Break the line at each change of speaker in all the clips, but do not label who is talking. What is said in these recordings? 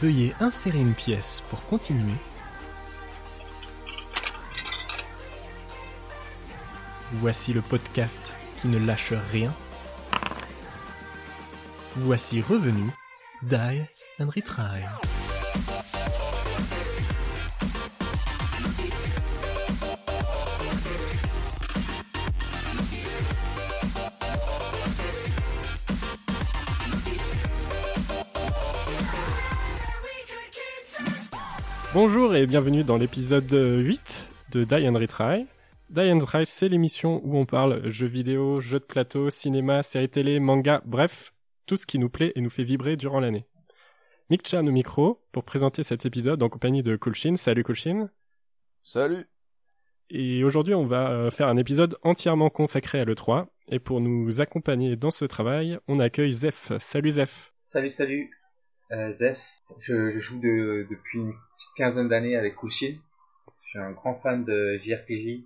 Veuillez insérer une pièce pour continuer. Voici le podcast qui ne lâche rien. Voici revenu Die and Retry. Bonjour et bienvenue dans l'épisode 8 de Die and Retry. Die and Retry, c'est l'émission où on parle jeux vidéo, jeux de plateau, cinéma, séries télé, manga, bref, tout ce qui nous plaît et nous fait vibrer durant l'année. Mick Chan au micro pour présenter cet épisode en compagnie de Kulshin. Salut Kulshin.
Salut.
Et aujourd'hui, on va euh, faire un épisode entièrement consacré à l'E3. Et pour nous accompagner dans ce travail, on accueille Zef. Salut Zef.
Salut, salut. Euh, Zef, je, je joue de, depuis une petite quinzaine d'années avec Kulshin. Je suis un grand fan de JRPG,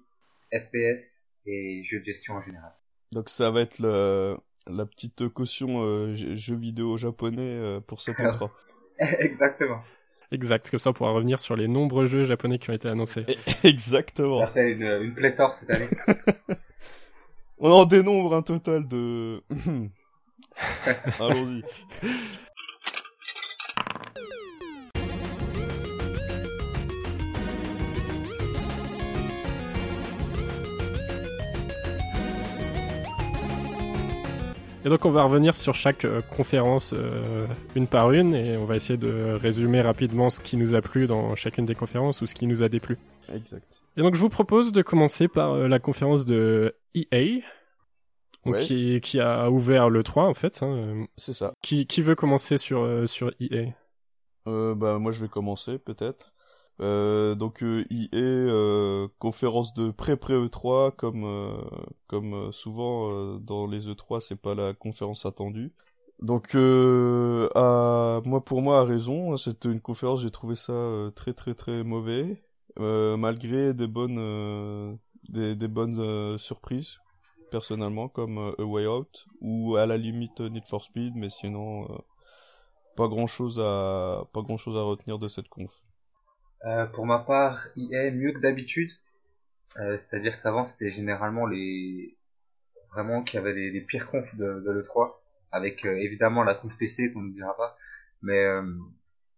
FPS et jeux de gestion en général.
Donc ça va être le, la petite caution euh, jeux vidéo japonais euh, pour cet endroit.
Exactement.
Exact, comme ça on pourra revenir sur les nombreux jeux japonais qui ont été annoncés.
Exactement.
Ça fait une, une pléthore cette année.
on en dénombre un total de... Allons-y.
Et donc on va revenir sur chaque euh, conférence euh, une par une et on va essayer de résumer rapidement ce qui nous a plu dans chacune des conférences ou ce qui nous a déplu.
Exact.
Et donc je vous propose de commencer par euh, la conférence de EA, donc
Ouais.
qui, qui a ouvert le 3 en fait. Hein.
C'est ça.
Qui, qui veut commencer sur, sur EA
Euh, bah moi je vais commencer peut-être. Euh, donc euh, EA euh, conférence de pré-pré E3 comme euh, comme euh, souvent dans les E3 c'est pas la conférence attendue. Donc à, moi pour moi à raison, c'était une conférence j'ai trouvé ça très très très mauvais malgré des bonnes des, des bonnes surprises personnellement comme A Way Out ou à la limite Need for Speed mais sinon pas grand chose à pas grand chose à retenir de cette conf.
Euh, pour ma part, EA mieux que d'habitude. Euh, C'est-à-dire qu'avant c'était généralement les vraiment qui avaient les, les pires confs de, de l'E3, avec euh, évidemment la conf PC qu'on ne dira pas. Mais, euh,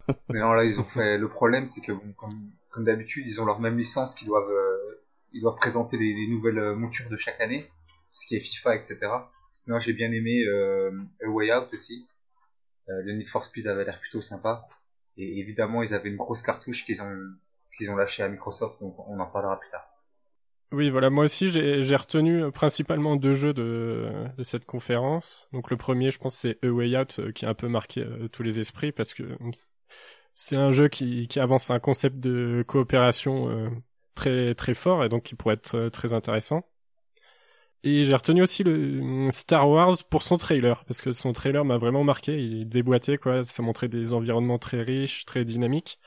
mais non là ils ont fait. Le problème c'est que bon, comme, comme d'habitude ils ont leur même licence qui doivent euh, ils doivent présenter les, les nouvelles montures de chaque année, tout ce qui est FIFA etc. Sinon j'ai bien aimé euh, A Way Out aussi. Euh, le Need for Speed avait l'air plutôt sympa. Et évidemment, ils avaient une grosse cartouche qu'ils ont, qu'ils ont lâchée à Microsoft, donc on en parlera plus tard.
Oui, voilà, moi aussi j'ai retenu euh, principalement deux jeux de, cette conférence. Donc le premier, je pense, c'est A Way Out euh, qui a un peu marqué euh, tous les esprits parce que euh, c'est un jeu qui, qui avance un concept de coopération très très fort et donc qui pourrait être très intéressant. Et j'ai retenu aussi le euh, Star Wars pour son trailer parce que son trailer m'a vraiment marqué. Il déboîtait quoi, ça montrait des environnements très riches, très dynamiques.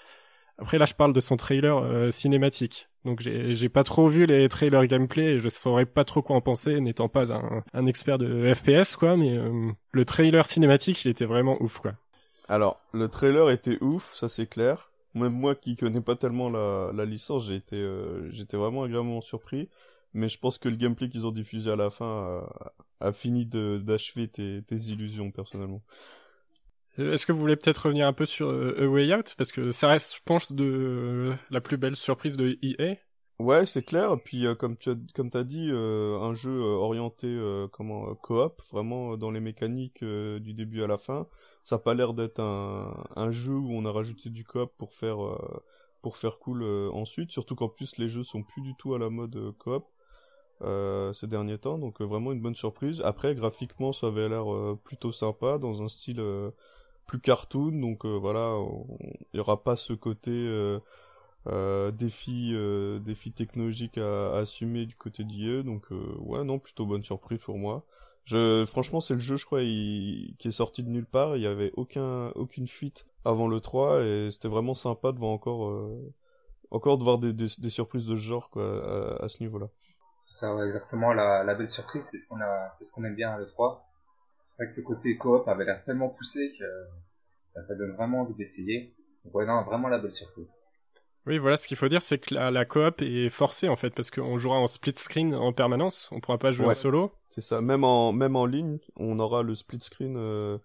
Après là, je parle de son trailer euh, cinématique. Donc j'ai pas trop vu les trailers gameplay et je saurais pas trop quoi en penser n'étant pas un, expert de FPS quoi, mais euh, le trailer cinématique, il était vraiment ouf quoi.
Alors, le trailer était ouf, ça c'est clair. Même moi qui connais pas tellement la, licence, j'ai été j'étais vraiment agréablement surpris, mais je pense que le gameplay qu'ils ont diffusé à la fin a, a fini de d'achever tes, tes illusions personnellement.
Euh, Est-ce que vous voulez peut-être revenir un peu sur euh, A Way Out? Parce que ça reste, je pense, de euh, la plus belle surprise de EA.
Ouais, c'est clair. Puis euh, comme tu as comme t'as dit, un jeu orienté comment coop, vraiment dans les mécaniques du début à la fin. Ça a pas l'air d'être un, un jeu où on a rajouté du coop pour faire pour faire cool ensuite. Surtout qu'en plus les jeux sont plus du tout à la mode coop euh, ces derniers temps. Donc euh, vraiment une bonne surprise. Après graphiquement ça avait l'air euh, plutôt sympa dans un style plus cartoon. Donc voilà, il y aura pas ce côté défi, défi technologique à, assumer du côté d'IE, donc euh, ouais, non, plutôt bonne surprise pour moi. Franchement, c'est le jeu, je crois, qui est sorti de nulle part. Il y avait aucun, aucune fuite avant le 3 et c'était vraiment sympa de voir encore, encore de voir des, surprises de ce genre, quoi, à ce niveau-là.
Ça, ouais, exactement, la, la belle surprise, c'est ce qu'on a, c'est ce qu'on aime bien à l'E3. C'est vrai que le côté coop avait l'air tellement poussé que, ça donne vraiment envie d'essayer. Donc ouais, non, vraiment la belle surprise.
Oui, voilà, ce qu'il faut dire, c'est que la, la, coop est forcée en fait, parce qu'on jouera en split screen en permanence, on pourra pas jouer en solo.
C'est ça, même en même en ligne, on aura le split screen euh,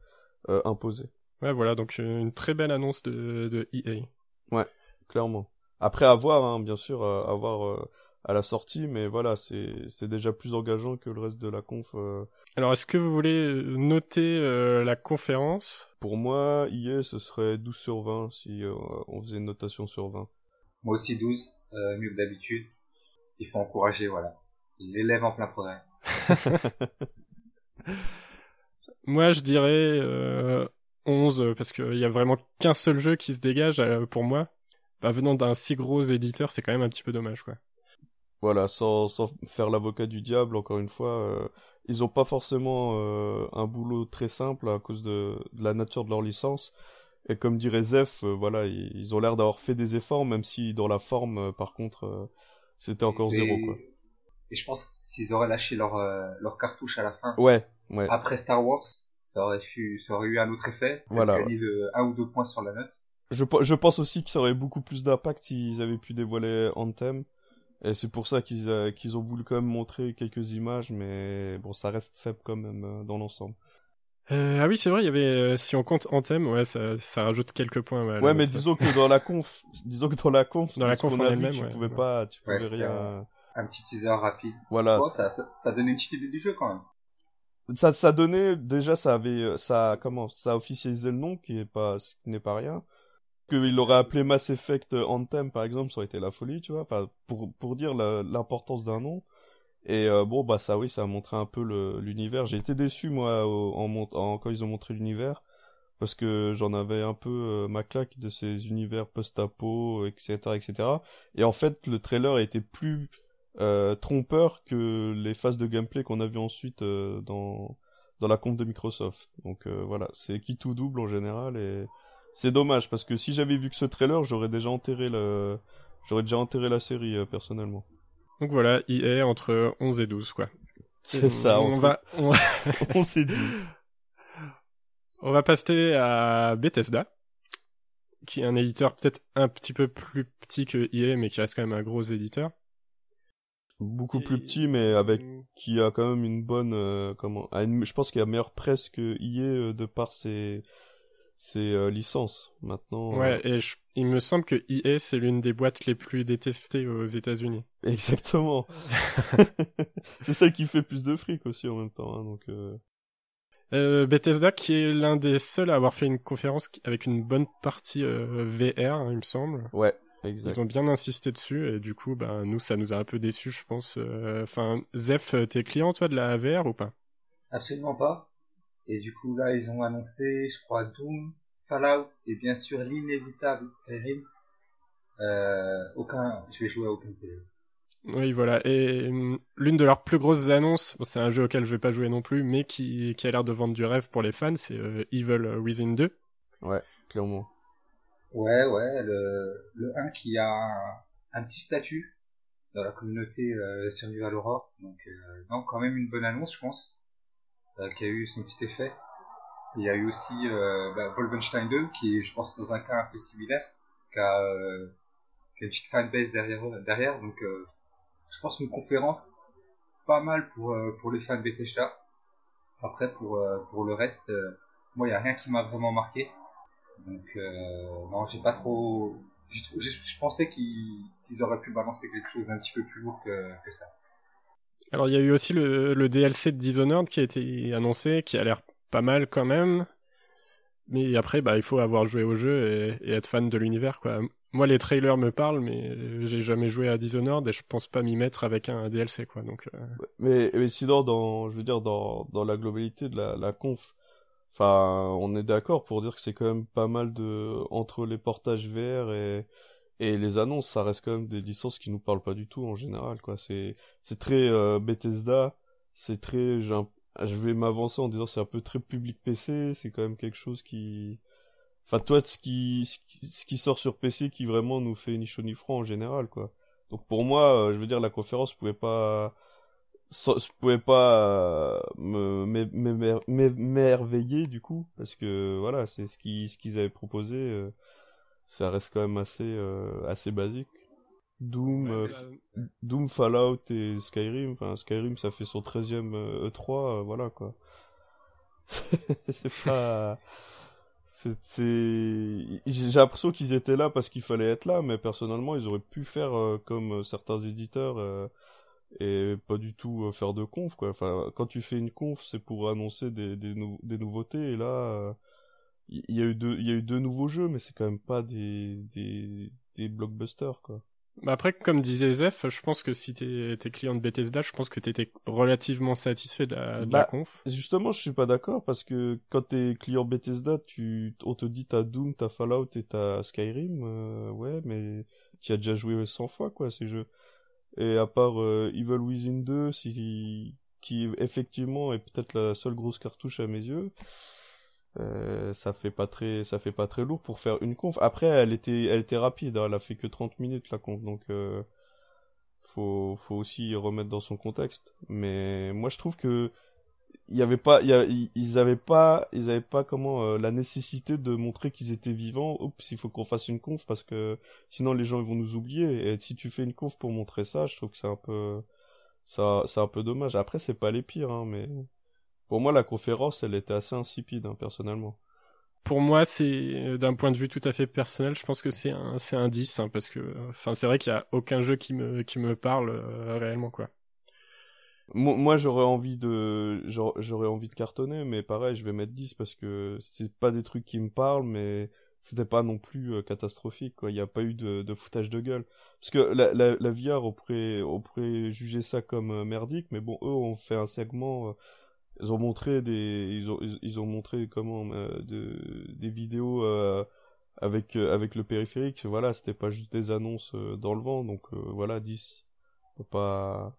euh, imposé.
Ouais, voilà, donc une très belle annonce de, de EA.
Ouais, clairement. Après, à voir, hein, bien sûr, à, voir euh, à la sortie, mais voilà, c'est c'est déjà plus engageant que le reste de la conf. Euh.
Alors, est-ce que vous voulez noter la conférence?
Pour moi, EA, ce serait 12 sur 20 si on faisait une notation sur 20.
Moi aussi 12, euh, mieux que d'habitude. Il faut encourager, voilà. L'élève en plein progrès.
moi, je dirais euh, 11, parce qu'il y a vraiment qu'un seul jeu qui se dégage euh, pour moi. Bah, venant d'un si gros éditeur, c'est quand même un petit peu dommage, quoi.
Voilà, sans, sans faire l'avocat du diable, encore une fois, euh, ils ont pas forcément euh, un boulot très simple à cause de, de, la nature de leur licence. Et comme dirait Zef, euh, voilà, ils, ont l'air d'avoir fait des efforts, même si dans la forme, euh, par contre, euh, c'était encore zéro, quoi.
Et je pense que s'ils auraient lâché leur, leur cartouche à la fin,
ouais, ouais.
après Star Wars, ça aurait, eu, ça aurait eu un autre effet.
Voilà.
De un ou deux points sur la note.
Je, je pense aussi que ça aurait beaucoup plus d'impact s'ils avaient pu dévoiler Anthem. Et c'est pour ça qu'ils qu'ils ont voulu quand même montrer quelques images, mais bon, ça reste faible quand même dans l'ensemble.
Euh, ah oui, c'est vrai, il y avait, euh, si on compte Anthem, ouais, ça, ça rajoute quelques points.
Ouais, ouais mais disons que dans la conf, disons que dans la conf,
dans la conf
on a
vu,
tu
ouais,
pouvais pas, tu pouvais rien.
Un, petit teaser rapide.
Voilà.
Oh, ça, ça, ça donné une petite idée du jeu quand même.
Ça, ça donnait, déjà, ça avait, ça, comment, ça officialisait le nom, qui est pas, ce qui n'est pas rien. Qu'il l'aurait appelé Mass Effect Anthem, par exemple, ça aurait été la folie, tu vois. Enfin, pour, pour dire l'importance d'un nom. Et euh, bon, bah ça oui, ça a montré un peu l'univers. J'ai été déçu moi en, en, quand ils ont montré l'univers parce que j'en avais un peu euh, ma claque de ces univers post-apo, etc., etc. Et en fait, le trailer était plus euh, trompeur que les phases de gameplay qu'on a vu ensuite dans dans la compte de Microsoft. Donc voilà, c'est qui tout double en général et c'est dommage parce que si j'avais vu que ce trailer, j'aurais déjà enterré le j'aurais déjà enterré la série personnellement.
Donc voilà, EA entre 11 et 12, quoi.
C'est ça,
on va, on...
11 et 12.
On va passer à Bethesda, qui est un éditeur peut-être un petit peu plus petit que EA, mais qui reste quand même un gros éditeur.
Beaucoup plus petit, mais avec qui a quand même une bonne, euh, comment, je pense qu'il y a meilleure presse que EA euh, de par ses, ses euh, licences. Maintenant.
Ouais, et il me semble que EA c'est l'une des boîtes les plus détestées aux États-Unis.
Exactement. c'est celle qui fait plus de fric aussi en même temps. Hein, donc. Euh...
Euh, Bethesda qui est l'un des seuls à avoir fait une conférence avec une bonne partie euh, VR, hein, il me semble.
Ouais, exact.
Ils ont bien insisté dessus et du coup, ben nous ça nous a un peu déçus, je pense. Euh, enfin, Zef, t'es client toi de la VR ou pas?
Absolument pas. Et du coup là, ils ont annoncé, je crois, Doom, Fallout et bien sûr l'inévitable Skyrim. Euh, aucun, je vais jouer à aucun série.
Oui, voilà. Et hum, l'une de leurs plus grosses annonces, c'est un jeu auquel je vais pas jouer non plus, mais qui, qui a l'air de vendre du rêve pour les fans, c'est euh, Evil Within 2.
Ouais, clairement.
Ouais, ouais, le, le 1 qui a un, petit statut dans la communauté euh, Survival Horror. Donc, euh, non, quand même une bonne annonce, je pense, euh, qui a eu son petit effet. Il y a eu aussi euh, bah, Wolfenstein 2, qui est, je pense, dans un cas un peu similaire, qui a, euh, qui a une petite fanbase derrière, derrière donc euh, je pense une conférence pas mal pour euh, pour les fans Bethesda. Après pour euh, pour le reste, euh, moi il y a rien qui m'a vraiment marqué. Donc non, j'ai pas trop. Je pensais qu'ils qu'ils auraient pu balancer quelque chose d'un petit peu plus lourd que, que ça.
Alors il y a eu aussi le, DLC de Dishonored qui a été annoncé, qui a l'air pas mal quand même. Mais après, bah, il faut avoir joué au jeu et, être fan de l'univers, quoi. Moi, les trailers me parlent, mais j'ai jamais joué à Dishonored et je pense pas m'y mettre avec un DLC, quoi. Donc. Euh...
Mais, mais sinon, dans, je veux dire, dans, dans la globalité de la, la conf, enfin, on est d'accord pour dire que c'est quand même pas mal de entre les portages VR et et les annonces, ça reste quand même des licences qui nous parlent pas du tout en général, quoi. C'est c'est très euh, Bethesda, c'est très, je vais m'avancer en disant c'est un peu très public PC, c'est quand même quelque chose qui Enfin, toi, ce qui, ce qui sort sur PC qui vraiment nous fait ni chaud ni froid en général, quoi. Donc pour moi, euh, je veux dire, la conférence pouvait pas, je pouvais pas me m'émerveiller du coup parce que voilà c'est ce qu'ils ce qu'ils avaient proposé ça reste quand même assez assez basique. Doom Doom Fallout et Skyrim enfin Skyrim ça fait son 13e E3 voilà quoi. C'est pas c'est j'ai l'impression qu'ils étaient là parce qu'il fallait être là mais personnellement ils auraient pu faire euh, comme euh, certains éditeurs euh, et pas du tout faire de conf quoi. Enfin quand tu fais une conf c'est pour annoncer des des, des nouveautés et là il y, a eu deux il y a eu deux nouveaux jeux mais c'est quand même pas des des des blockbusters quoi
bah après, comme disait Zef, je pense que si t'es client de Bethesda, je pense que t'étais relativement satisfait de la, de la bah, conf.
Justement, je suis pas d'accord parce que quand t'es client Bethesda, tu, on te dit t'as Doom, t'as Fallout et t'as Skyrim, euh, ouais, mais tu as déjà joué 100 fois quoi ces jeux. Et à part euh, Evil Within 2, si, qui effectivement est peut-être la seule grosse cartouche à mes yeux. Euh, ça fait pas très ça fait pas très lourd pour faire une conf. Après elle était elle était rapide hein. elle a fait que 30 minutes la conf. Donc euh, faut faut aussi remettre dans son contexte. Mais moi je trouve que il y avait pas il ils avaient pas ils avaient pas comment euh, la nécessité de montrer qu'ils étaient vivants. Oups il faut qu'on fasse une conf parce que sinon les gens ils vont nous oublier. Et si tu fais une conf pour montrer ça je trouve que c'est un peu ça c'est un peu dommage. Après c'est pas les pires hein, mais pour moi, la conférence, elle était assez insipide, hein, personnellement.
Pour moi, c'est d'un point de vue tout à fait personnel, je pense que c'est un, c'est un 10, hein, parce que, enfin, c'est vrai qu'il y a aucun jeu qui me, qui me parle euh, réellement, quoi.
Moi, j'aurais envie de, j'aurais envie de cartonner, mais pareil, je vais mettre 10 parce que c'est pas des trucs qui me parlent, mais c'était pas non plus euh, catastrophique, quoi. Il n'y a pas eu de, de, foutage de gueule. Parce que la, la, la VR, on pourrait, on pourrait juger ça comme euh, merdique, mais bon, eux ont fait un segment ils ont montré des ils ont ils ont montré comment euh, de, des vidéos euh, avec euh, avec le périphérique. Voilà c'était pas juste des annonces dans le vent. Donc voilà 10 pas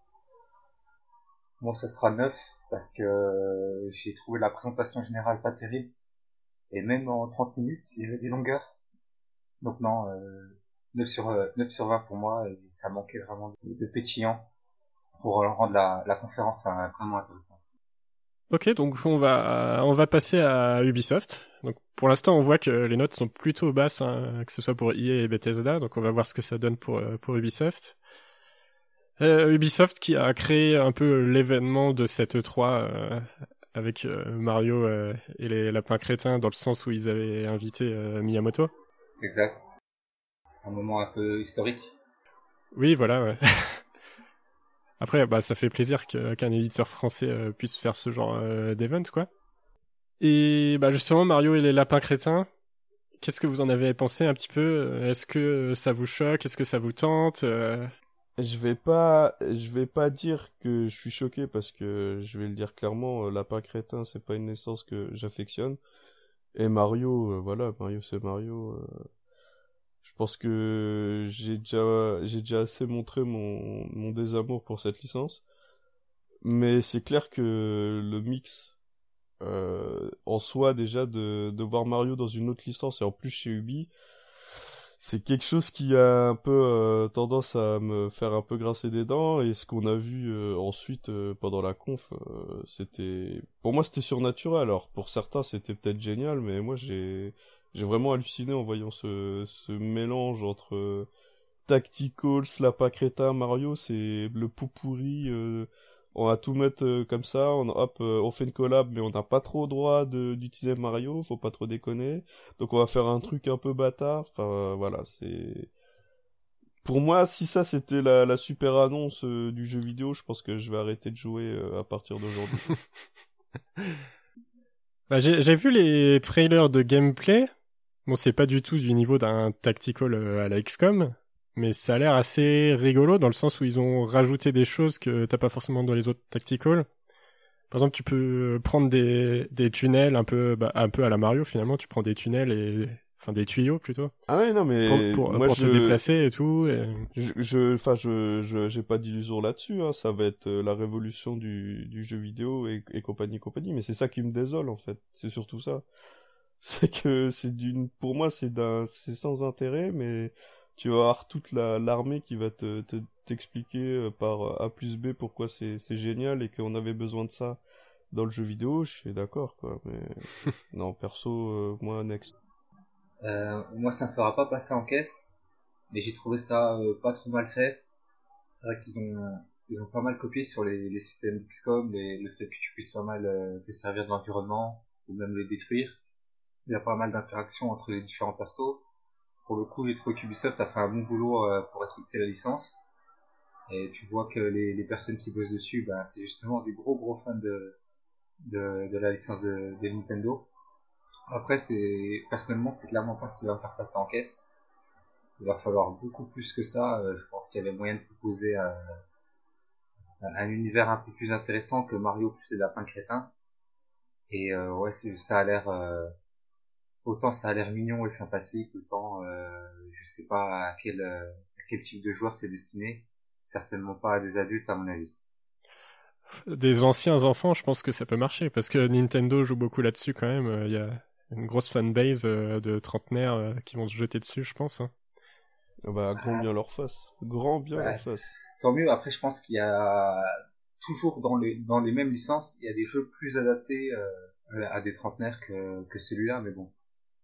bon ça sera 9 parce que j'ai trouvé la présentation générale pas terrible. Et même en 30 minutes il y avait des longueurs. Donc non 9 sur 9 sur 20 pour moi et ça manquait vraiment de, pétillant pour rendre la, la conférence vraiment intéressante
Ok, donc on va on va passer à Ubisoft. Donc pour l'instant, on voit que les notes sont plutôt basses, hein, que ce soit pour EA et Bethesda. Donc on va voir ce que ça donne pour euh, pour Ubisoft. Euh, Ubisoft qui a créé un peu l'événement de cette E3 euh, avec euh, Mario et les lapins crétins dans le sens où ils avaient invité Miyamoto.
Exact. Un moment un peu historique.
Oui, voilà. Ouais. Après, bah, ça fait plaisir qu'un éditeur français euh, puisse faire ce genre euh, quoi. Et bah justement, Mario et les lapins crétins, qu'est-ce que vous en avez pensé un petit peu? Est-ce que ça vous choque? Est-ce que ça vous tente euh?
Je vais pas, je vais pas dire que je suis choqué parce que je vais le dire clairement, lapin crétin, c'est pas une naissance que j'affectionne. Et Mario, voilà, Mario c'est Mario. Pense que j'ai déjà, assez montré mon, désamour pour cette licence. Mais c'est clair que le mix euh, en soi déjà de, voir Mario dans une autre licence et en plus chez Ubi, c'est quelque chose qui a un peu euh, tendance à me faire un peu grincer des dents et ce qu'on a vu euh, ensuite pendant la conf, c'était pour moi c'était surnaturel. Alors pour certains c'était peut-être génial, mais moi j'ai j'ai vraiment halluciné en voyant ce, ce mélange entre euh, Tactical, Slapa Creta, Mario, c'est le pot pourri. Euh, on va tout mettre euh, comme ça, on, hop, on fait une collab, mais on n'a pas trop droit d'utiliser Mario, faut pas trop déconner. Donc on va faire un truc un peu bâtard. Enfin voilà, c'est. Pour moi, si ça c'était la, la super annonce du jeu vidéo, je pense que je vais arrêter de jouer à partir d'aujourd'hui.
bah, J'ai vu les trailers de gameplay. Bon, c'est pas du tout du niveau d'un tactical euh, à la XCOM, mais ça a l'air assez rigolo dans le sens où ils ont rajouté des choses que t'as pas forcément dans les autres tactical. Par exemple, tu peux prendre des, des tunnels un peu, bah, un peu à la Mario finalement. Tu prends des tunnels et, enfin des tuyaux plutôt.
Ah ouais non mais
pour, moi, je... te déplacer et tout. Et...
Je, enfin je, je, j'ai pas d'illusion là-dessus. Hein. Ça va être euh, la révolution du, du jeu vidéo et, et compagnie compagnie. Mais c'est ça qui me désole en fait. C'est surtout ça c'est que c'est d'une pour moi c'est d'un c'est sans intérêt mais tu vas avoir toute la l'armée qui va te juste expliqué par A plus B pourquoi c'est génial et qu'on avait besoin de ça dans le jeu vidéo, je suis d'accord, quoi. Mais non, perso, moi, next.
moi, ça me fera pas passer en caisse, mais j'ai trouvé ça pas trop mal fait. C'est vrai qu'ils ont ils ont pas mal copié sur les, les systèmes d'XCOM, le fait que tu puisses pas mal euh, te servir de l'environnement ou même le détruire. Il y a pas mal d'interactions entre les différents persos. Pour le coup, j'ai trouvé qu'Ubisoft a fait un bon boulot euh, pour respecter la licence. Et tu vois que les, les personnes qui bossent dessus, ben, c'est justement des gros gros fans de, de, de la licence de, de Nintendo. Après, c'est personnellement, c'est clairement pas ce qui va faire passer en caisse. Il va falloir beaucoup plus que ça. Euh, je pense qu'il y avait moyen de proposer à, un univers un peu plus intéressant que Mario plus les lapins crétins. Et euh, ouais, ça a l'air euh, autant ça a l'air mignon et sympathique, autant euh, je sais pas à quel à quel type de joueur c'est destiné. Certainement pas à des adultes à mon avis.
Des anciens enfants, je pense que ça peut marcher parce que Nintendo joue beaucoup là-dessus quand même. Il y a une grosse fanbase de trentenaires qui vont se jeter dessus, je pense. Hein.
Ah bah, grand bien leur face. Grand bien leur face
tant mieux. Après, je pense qu'il y a toujours dans les dans les mêmes licences, il y a des jeux plus adaptés euh, à des trentenaires que que celui-là, mais bon,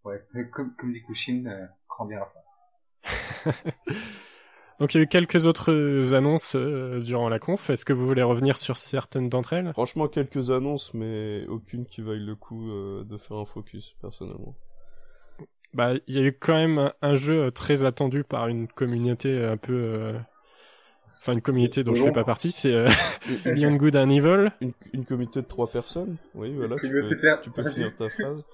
ouais, comme comme dit Kushin, euh, prend bien la face.
Donc il y a eu quelques autres annonces euh, durant la conf. Est-ce que vous voulez revenir sur certaines d'entre elles?
Franchement, quelques annonces, mais aucune qui vaille le coup euh, de faire un focus, personnellement.
Bah, il y a eu quand même un jeu très attendu par une communauté un peu enfin une communauté dont je fais pas partie, c'est euh, Beyond Good and Evil.
Une, une, communauté de trois personnes. Oui, voilà, tu peux, finir ta phrase.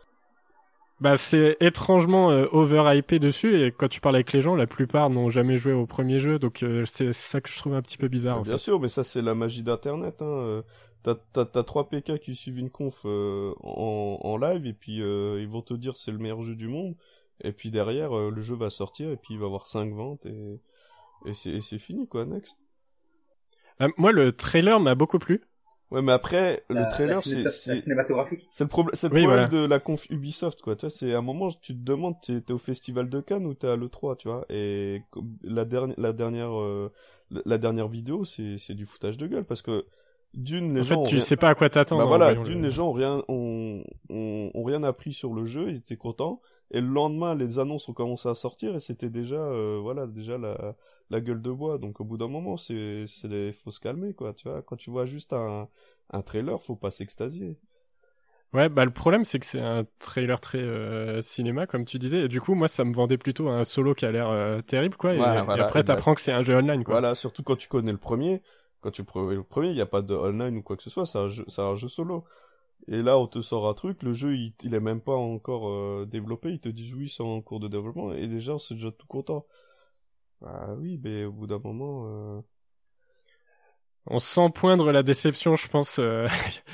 Bah c'est étrangement euh, overhypé dessus et quand tu parles avec les gens, la plupart n'ont jamais joué au premier jeu, donc euh, c'est ça que je trouve un petit peu bizarre.
bien sûr, mais ça c'est la magie d'Internet. Hein. T'as trois PK qui suivent une conf en, en, live et puis ils vont te dire c'est le meilleur jeu du monde et puis derrière le jeu va sortir et puis il va avoir cinq ventes et et c'est fini quoi, next.
Euh, moi, le trailer m'a beaucoup plu.
Ouais, mais après, le trailer, c'est
cinématographique.
C'est le, problème, c'est le problème de la conf Ubisoft, quoi. Tu vois, c'est à un moment, tu te demandes, t'es es au festival de Cannes ou t'es à l'E3, tu vois. Et la dernière, la dernière, euh, la dernière vidéo, c'est c'est du foutage de gueule parce que d'une, les
en
gens.
Fait, tu sais pas à quoi t'attendre.
Bah voilà, d'une, les gens ont rien, ont, ont, ont, rien appris sur le jeu, ils étaient contents. Et le lendemain, les annonces ont commencé à sortir et c'était déjà, euh, voilà, déjà la, la gueule de bois. Donc au bout d'un moment, c'est, c'est faut se calmer, quoi. Tu vois, quand tu vois juste un, un trailer, faut pas s'extasier.
Ouais, bah le problème c'est que c'est un trailer très euh, cinéma comme tu disais et du coup moi ça me vendait plutôt un solo qui a l'air euh, terrible quoi et, après t'apprends que c'est un jeu online quoi.
Voilà, surtout quand tu connais le premier, quand tu connais le premier, il n'y a pas de online ou quoi que ce soit, c'est un jeu, c'est un jeu solo. Et là on te sort un truc, le jeu il, il est même pas encore euh, développé, ils te disent oui c'est en cours de développement et déjà c'est déjà tout content. Ah oui, mais au bout d'un moment. Euh...
On sent poindre la déception, je pense, euh,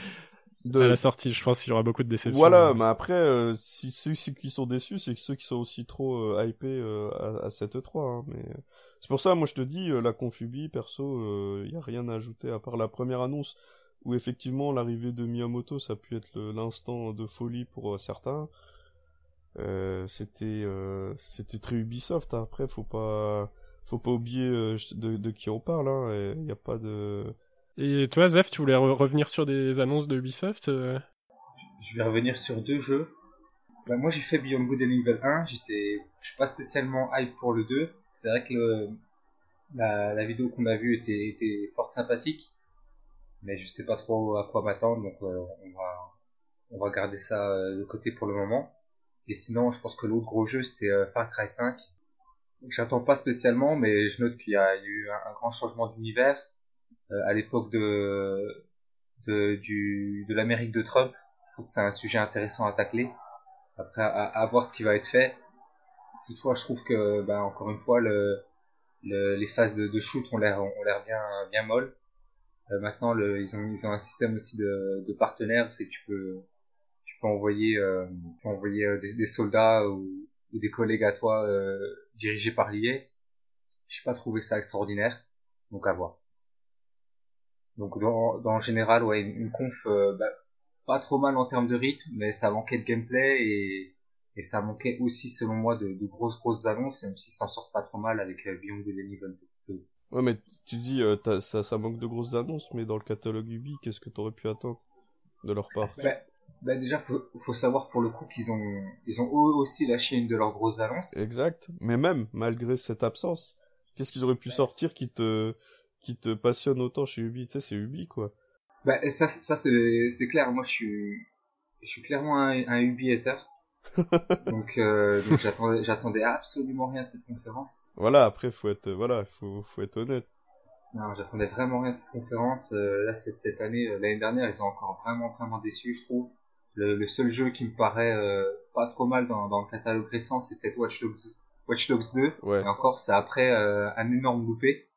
de... à la sortie. Je pense qu'il y aura beaucoup de déception.
Voilà, mais après, euh, si ceux, qui sont déçus, c'est ceux qui sont aussi trop hypés à, à cette 3 hein, mais c'est pour ça, moi je te dis, la Confubi, perso, il y a rien à ajouter à part la première annonce où effectivement l'arrivée de Miyamoto, ça a pu être l'instant de folie pour certains. Euh, c'était euh, c'était très Ubisoft. Hein. Après, faut pas faut pas oublier euh, de, de, qui on parle. Hein. Il n'y a pas de.
Et toi, Zef, tu voulais revenir sur des annonces de Ubisoft
Je vais revenir sur deux jeux. Bah, moi, j'ai fait Beyond Good and Evil 1. J'étais, je suis pas spécialement hype pour le 2. C'est vrai que le, la, la vidéo qu'on a vue était, était fort sympathique, mais je sais pas trop à quoi m'attendre, donc on va on va garder ça de côté pour le moment. Et sinon, je pense que l'autre gros jeu, c'était euh, Far Cry 5. J'attends pas spécialement, mais je note qu'il y a eu un, grand changement d'univers. Euh, à l'époque de, de, du, de l'Amérique de Trump, je trouve que c'est un sujet intéressant à tacler. Après, à, à, voir ce qui va être fait. Toutefois, je trouve que, ben, encore une fois, le, le, les phases de, de shoot ont l'air ont l'air bien bien molles. Euh, maintenant, le, ils ont ils ont un système aussi de, de partenaires, c'est que tu peux peux envoyer, euh, tu peux envoyer euh, des, des, soldats ou, ou, des collègues à toi euh, dirigés par l'IA. J'ai pas trouvé ça extraordinaire, donc à voir. Donc dans, dans général, ouais, une, conf euh, bah, pas trop mal en termes de rythme, mais ça manquait de gameplay et, et ça manquait aussi, selon moi, de, de grosses grosses annonces, même s'ils s'en sortent pas trop mal avec Beyond the 2.
Ouais, mais tu dis, euh, ça, ça manque de grosses annonces, mais dans le catalogue Ubi, qu'est-ce que t'aurais pu attendre de leur part?
Bah, bah déjà, faut, faut savoir pour le coup qu'ils ont, ils ont eux aussi lâché une de leurs grosses annonces.
Exact. Mais même, malgré cette absence, qu'est-ce qu'ils auraient pu sortir qui te, qui te passionne autant chez Ubi? Tu sais, c'est Ubi, quoi.
Bah, ça, ça c'est, c'est clair. Moi, je suis, je suis clairement un, un Ubi hater. donc, euh, donc j'attendais, j'attendais absolument rien de cette conférence.
Voilà, après, faut être, voilà, faut, faut être honnête.
Non, j'attendais vraiment rien de cette conférence. Euh, là, cette, cette année, euh, l'année dernière, ils ont encore vraiment, vraiment déçu, je trouve. Le, le seul jeu qui me paraît euh, pas trop mal dans, dans le catalogue récent, c'est peut-être Watch Dogs, Watch Dogs 2.
Ouais.
Et encore, c'est après euh, un énorme loupé.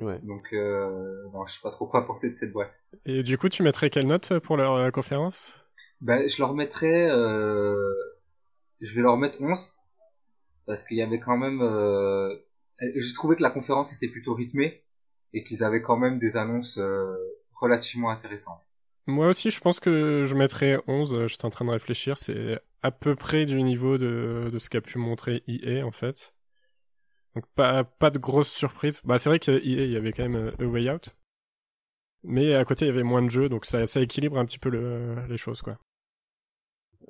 Ouais.
Donc, euh, non, je sais pas trop quoi penser de cette boîte.
Et du coup, tu mettrais quelle note pour leur euh, conférence?
Ben, je leur mettrais, euh, je vais leur mettre 11 parce qu'il y avait quand même, euh, j'ai trouvé que la conférence était plutôt rythmée et qu'ils avaient quand même des annonces euh, relativement intéressantes.
Moi aussi, je pense que je mettrais 11. euh, J'étais en train de réfléchir. C'est à peu près du niveau de, de ce qu'a pu montrer EA, en fait. Donc, pas, pas de grosses surprises. Bah, c'est vrai que EA, il y avait quand même euh, A Way Out. Mais à côté, il y avait moins de jeux, donc ça, ça équilibre un petit peu le, les choses, quoi.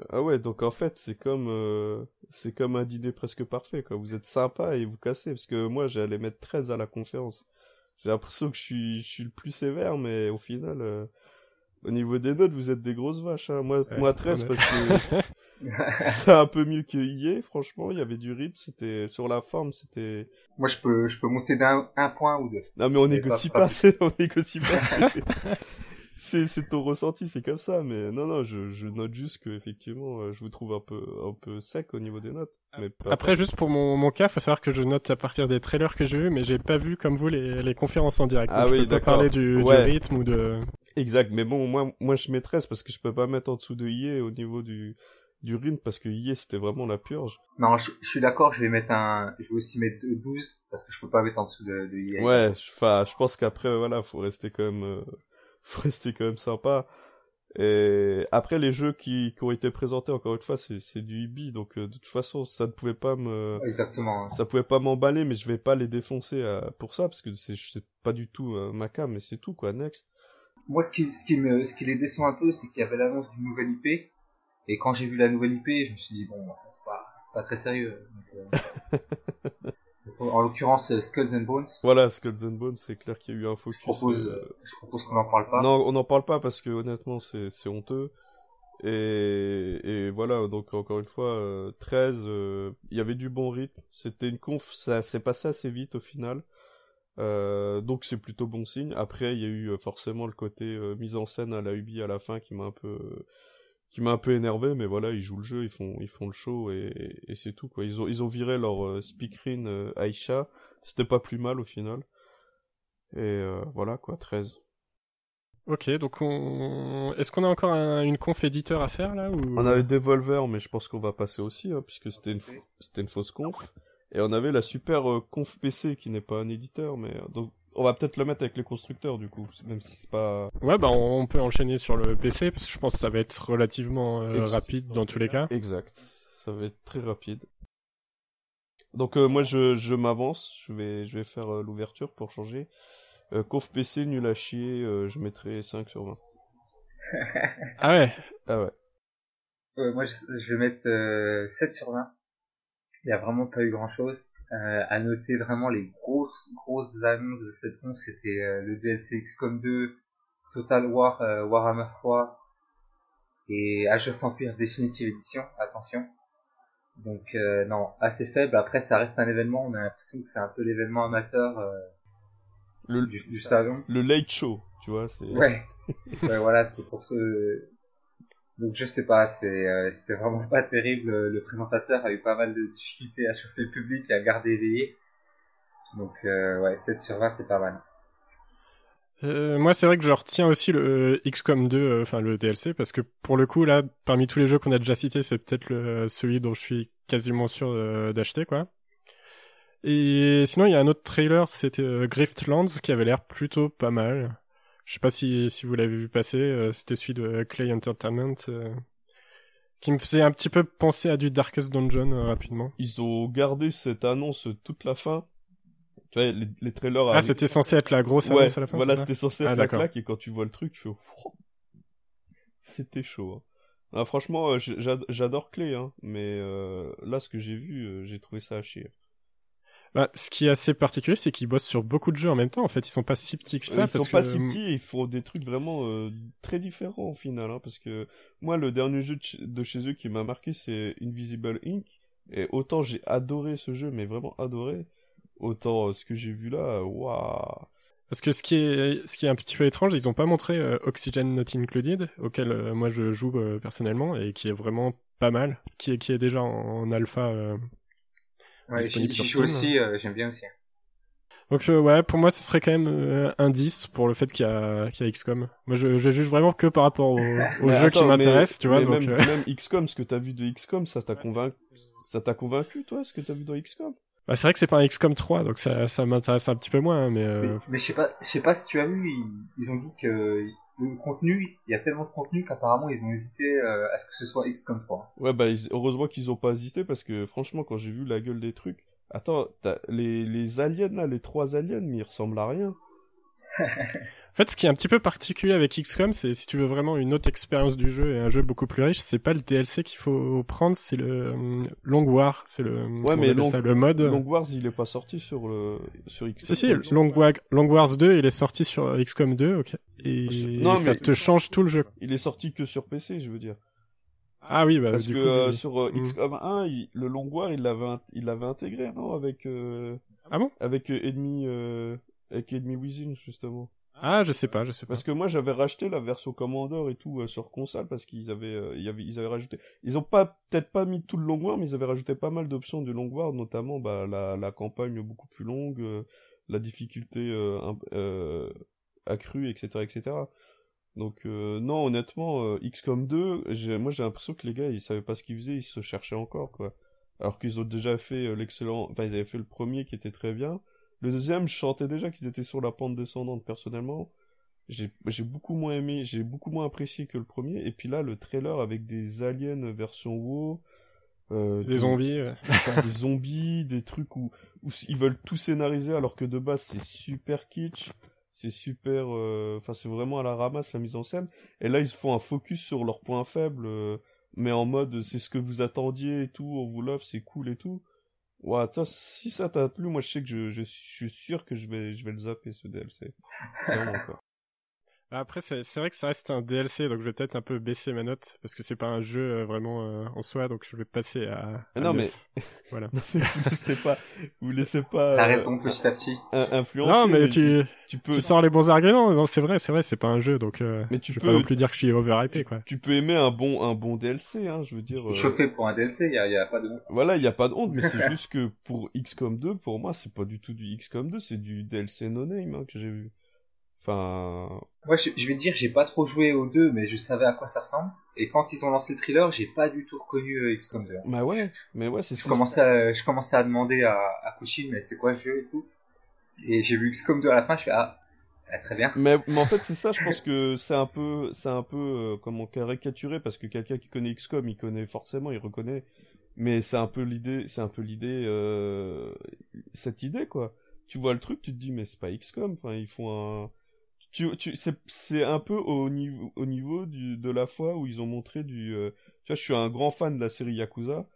Ah ouais, donc en fait, c'est comme, euh, c'est comme un dîner presque parfait, quoi. Vous êtes sympa et vous cassez, parce que moi, j'allais mettre 13 à la conférence. J'ai l'impression que je suis, je suis le plus sévère, mais au final, euh, au niveau des notes, vous êtes des grosses vaches, hein. Moi,
Ouais,
moi 13
on est-
parce que c'est un peu mieux que EA, franchement. Il y avait du rythme, c'était, sur la forme, c'était,
Moi, je peux, je peux monter d'un un point ou deux.
non mais on négocie
pas-
pas,
pas
c'est- on négocie pas. C'est- ton ressenti, c'est comme ça, mais non non, je, je note juste que effectivement, euh, je vous trouve un peu un peu sec au niveau des notes. Mais peu
Après, juste pour mon, mon cas, faut savoir que je note à partir des trailers que j'ai vus, mais j'ai pas vu, comme vous, les, les conférences en direct.
Ah
Donc,
oui,
je peux pas parler du, du rythme ou de...
exact, mais bon, moi moi je mets 13 parce que je peux pas mettre en dessous de IE au niveau du du rythme parce que IE c'était vraiment la purge.
Non, je, je suis d'accord, je vais mettre un, je vais aussi mettre 12 parce que je peux pas mettre en dessous de, de EA.
Ouais, je- enfin, je pense qu'après voilà, faut rester quand même euh, faut rester quand même sympa. Et après les jeux qui, qui ont été présentés encore une fois, c'est c'est du IBI donc euh, de toute façon, ça ne pouvait pas me
Exactement.
ça pouvait pas m'emballer mais je vais pas les défoncer euh, pour ça parce que c'est pas du tout euh, ma cam mais c'est tout quoi next
Moi, ce qui, ce qui me, ce qui les déçoit un peu, c'est qu'il y avait l'annonce d'une nouvelle IP. Et quand j'ai vu la nouvelle IP, je me suis dit, bon, c'est pas, c'est pas très sérieux. Donc, euh, en l'occurrence, euh, Skulls and Bones.
voilà Skulls and Bones c'est clair qu'il y a eu un focus
Je propose,
euh,
euh, je propose qu'on en parle pas.
non on n'en parle pas parce que honnêtement c'est c'est honteux et et voilà donc encore une fois euh, 13 euh, il y avait du bon rythme c'était une conf ça s'est passé assez vite au final donc c'est plutôt bon signe après il y a eu forcément le côté mise en scène à la Ubi à la fin qui m'a un peu qui m'a un peu énervé mais voilà ils jouent le jeu ils font ils font le show et, et c'est tout quoi. Ils ont ils ont viré leur euh, speakerine euh, Aisha c'était pas plus mal au final. Et euh, voilà quoi 13
Ok, donc on... est-ce qu'on a encore un- une conf éditeur à faire, là ou...
On avait Devolver, mais je pense qu'on va passer aussi, hein, puisque c'était une, f- c'était une fausse conf. Et on avait la super euh, conf PC, qui n'est pas un éditeur, mais euh, donc on va peut-être le mettre avec les constructeurs, du coup, même si c'est pas...
Ouais, bah on peut enchaîner sur le PC, parce que je pense que ça va être relativement euh, rapide dans tous les cas.
Exact, ça va être très rapide. Donc euh, moi je, je m'avance, je vais, je vais faire euh, l'ouverture pour changer. Euh, conf PC, nul à chier, euh, je mettrai 5 sur 20.
Ah ouais,
Ah ouais.
Euh, moi, je, je vais mettre euh, 7 sur 20. Il n'y a vraiment pas eu grand-chose. Euh, à noter vraiment les grosses, grosses annonces de cette conf, c'était euh, le DLC XCOM 2, Total War, euh, Warhammer 3 et Age of Empires Definitive Edition, attention. Donc euh, non, assez faible. Après, ça reste un événement, on a l'impression que c'est un peu l'événement amateur euh,
Le,
du, du salon.
le late show, tu vois, c'est...
Ouais. ouais, voilà, c'est pour ce. Donc je sais pas, euh, c'était vraiment pas terrible. Le présentateur a eu pas mal de difficultés à chauffer le public et à garder éveillé. Donc euh, ouais, 7 sur 20 c'est pas mal.
Euh, moi, c'est vrai que je retiens aussi le XCOM 2, euh, enfin le DLC, parce que pour le coup, là, parmi tous les jeux qu'on a déjà cités, c'est peut-être celui dont je suis quasiment sûr euh, d'acheter, quoi. Et sinon, il y a un autre trailer, c'était euh, Griftlands, qui avait l'air plutôt pas mal. Je sais pas si, si vous l'avez vu passer, euh, c'était celui de Clay Entertainment, euh, qui me faisait un petit peu penser à du Darkest Dungeon, euh, rapidement.
Ils ont gardé cette annonce toute la fin, Tu vois, les, les trailers.
Ah, c'était censé être la grosse
ouais,
annonce à la fin.
Voilà, c'était censé
Ah,
être la claque et quand tu vois le truc, tu fais. C'était chaud. hein. Ah, franchement, j'adore Clé, hein, mais euh, là, ce que j'ai vu, j'ai trouvé ça à chier.
Bah, ce qui est assez particulier, c'est qu'ils bossent sur beaucoup de jeux en même temps. En fait, ils sont pas si petits que ça.
ils sont
parce
pas
que-
si petits et ils font des trucs vraiment euh, très différents au final. Hein, parce que moi, le dernier jeu de chez, eux qui m'a marqué, c'est Invisible Inc. Et autant j'ai adoré ce jeu, mais vraiment adoré. Autant euh, ce que j'ai vu là, waouh.
Parce que ce qui est, ce qui est un petit peu étrange, ils ont pas montré euh, Oxygen Not Included, auquel moi je joue personnellement et qui est vraiment pas mal, qui est, qui est déjà en, en alpha.
Ouais,
Disponible sur
joue
Steam.
aussi, euh, j'aime bien aussi.
Donc euh, ouais, pour moi ce serait quand même euh, un 10 pour le fait qu'il y a, qu'il y a XCOM. Moi je, je juge vraiment que par rapport au, au
Mais
jeu qui m'intéresse, tu vois.
mais
Donc,
même,
euh,
même XCOM, ce que t'as vu de XCOM, ça t'a convaincu, ça t'a convaincu, toi, ce que t'as vu dans XCOM
bah, c'est vrai que c'est pas un XCOM 3, donc ça, ça m'intéresse un petit peu moins, hein, mais...
Mais,
Euh...
mais je sais pas, je sais pas si tu as vu, ils, ils ont dit que le contenu, il y a tellement de contenu qu'apparemment ils ont hésité euh, à ce que ce soit XCOM 3.
Ouais, bah, heureusement qu'ils ont pas hésité parce que franchement, quand j'ai vu la gueule des trucs, attends, les, les aliens là, les trois aliens, mais ils ressemblent à rien.
En fait, ce qui est un petit peu particulier avec XCOM, c'est si tu veux vraiment une autre expérience du jeu et un jeu beaucoup plus riche, c'est pas le DLC qu'il faut prendre, c'est le euh, Long War, c'est le, comment
mais Long-
ça, le mode.
Long Wars, il est pas sorti sur le sur XCOM.
Si si. Long, Wa- Long Wars 2, il est sorti sur XCOM 2, ok. Et
Non,
ça
mais-
te change tout le jeu.
Il est sorti que sur PC, je veux dire.
Ah oui, bah
Parce
du
que
coup,
euh,
oui.
sur euh,
Mm.
XCOM 1, il- le Long War, il l'avait il l'avait intégré, non, avec euh,
Ah bon?
avec Enemy avec Enemy Within justement.
Ah, je sais pas, je sais pas.
Parce que moi j'avais racheté la version Commander et tout euh, sur console parce qu'ils avaient, euh, il y avait, ils avaient rajouté. Ils ont pas peut-être pas mis tout le Long mais ils avaient rajouté pas mal d'options du Long notamment bah, la, campagne beaucoup plus longue, euh, la difficulté accrue, etc., etc. Donc non, honnêtement, XCOM 2, j'ai- moi j'ai l'impression que les gars ils savaient pas ce qu'ils faisaient, ils se cherchaient encore quoi. Alors qu'ils ont déjà fait l'excellent, enfin ils avaient fait le premier qui était très bien. Le deuxième, je sentais déjà qu'ils étaient sur la pente descendante personnellement. J'ai beaucoup moins aimé, j'ai beaucoup moins apprécié que le premier. Et puis là, le trailer avec des aliens version WoW, euh, des-
zombies.
des zombies, des trucs où, où ils veulent tout scénariser alors que de base c'est super kitsch, c'est super, euh, enfin c'est vraiment à la ramasse la mise en scène. Et là ils se font un focus sur leurs points faibles, euh, mais en mode c'est ce que vous attendiez et tout, on vous l'offre, c'est cool et tout. Ouais, ça, si ça t'a plu, moi je sais que je, je, suis sûr que je vais, je vais le zapper ce DLC.
Après, c'est c'est vrai que ça reste un DLC, donc je vais peut-être un peu baisser ma note, parce que c'est pas un jeu euh, vraiment euh, en soi, donc je vais passer à... À
non,
neuf. Voilà.
Non, mais vous laissez pas, vous laissez pas
T'as
euh,
raison, petit à petit.
in- influencer.
Non, mais tu,
tu peux,
tu sors les bons arguments. Non, c'est vrai, c'est vrai, c'est pas un jeu, donc euh,
Mais tu
je
peux-
pas non plus dire que je suis overhypé, quoi.
tu peux aimer un bon, un bon DLC, hein, je veux dire. euh,
Chauffé pour un DLC, y a, y a pas de honte.
Voilà, il y a pas de honte, mais c'est juste que pour XCOM 2, pour moi, c'est pas du tout du XCOM 2, c'est du DLC no name hein, que j'ai vu. Enfin,
Moi, je, je vais te dire, j'ai pas trop joué aux deux, mais je savais à quoi ça ressemble. Et quand ils ont lancé le thriller, j'ai pas du tout reconnu euh, XCOM 2.
bah ouais, mais ouais, c'est
Je commençais à, je commençais à demander à, à Kushin, mais c'est quoi ce jeu et tout. Et j'ai vu XCOM 2 à la fin, je fais, ah, ah, très bien.
Mais, mais en fait, c'est ça, je pense que c'est un peu, c'est un peu, euh, comment, caricaturé, parce que quelqu'un qui connaît XCOM, il connaît forcément, il reconnaît. Mais c'est un peu l'idée, c'est un peu l'idée, euh, cette idée, quoi. Tu vois le truc, tu te dis, mais c'est pas XCOM, enfin, ils font un, tu, tu, c'est, un peu au niveau, au niveau du, de la fois où ils ont montré du, euh, tu vois, je suis un grand fan de la série Yakuza,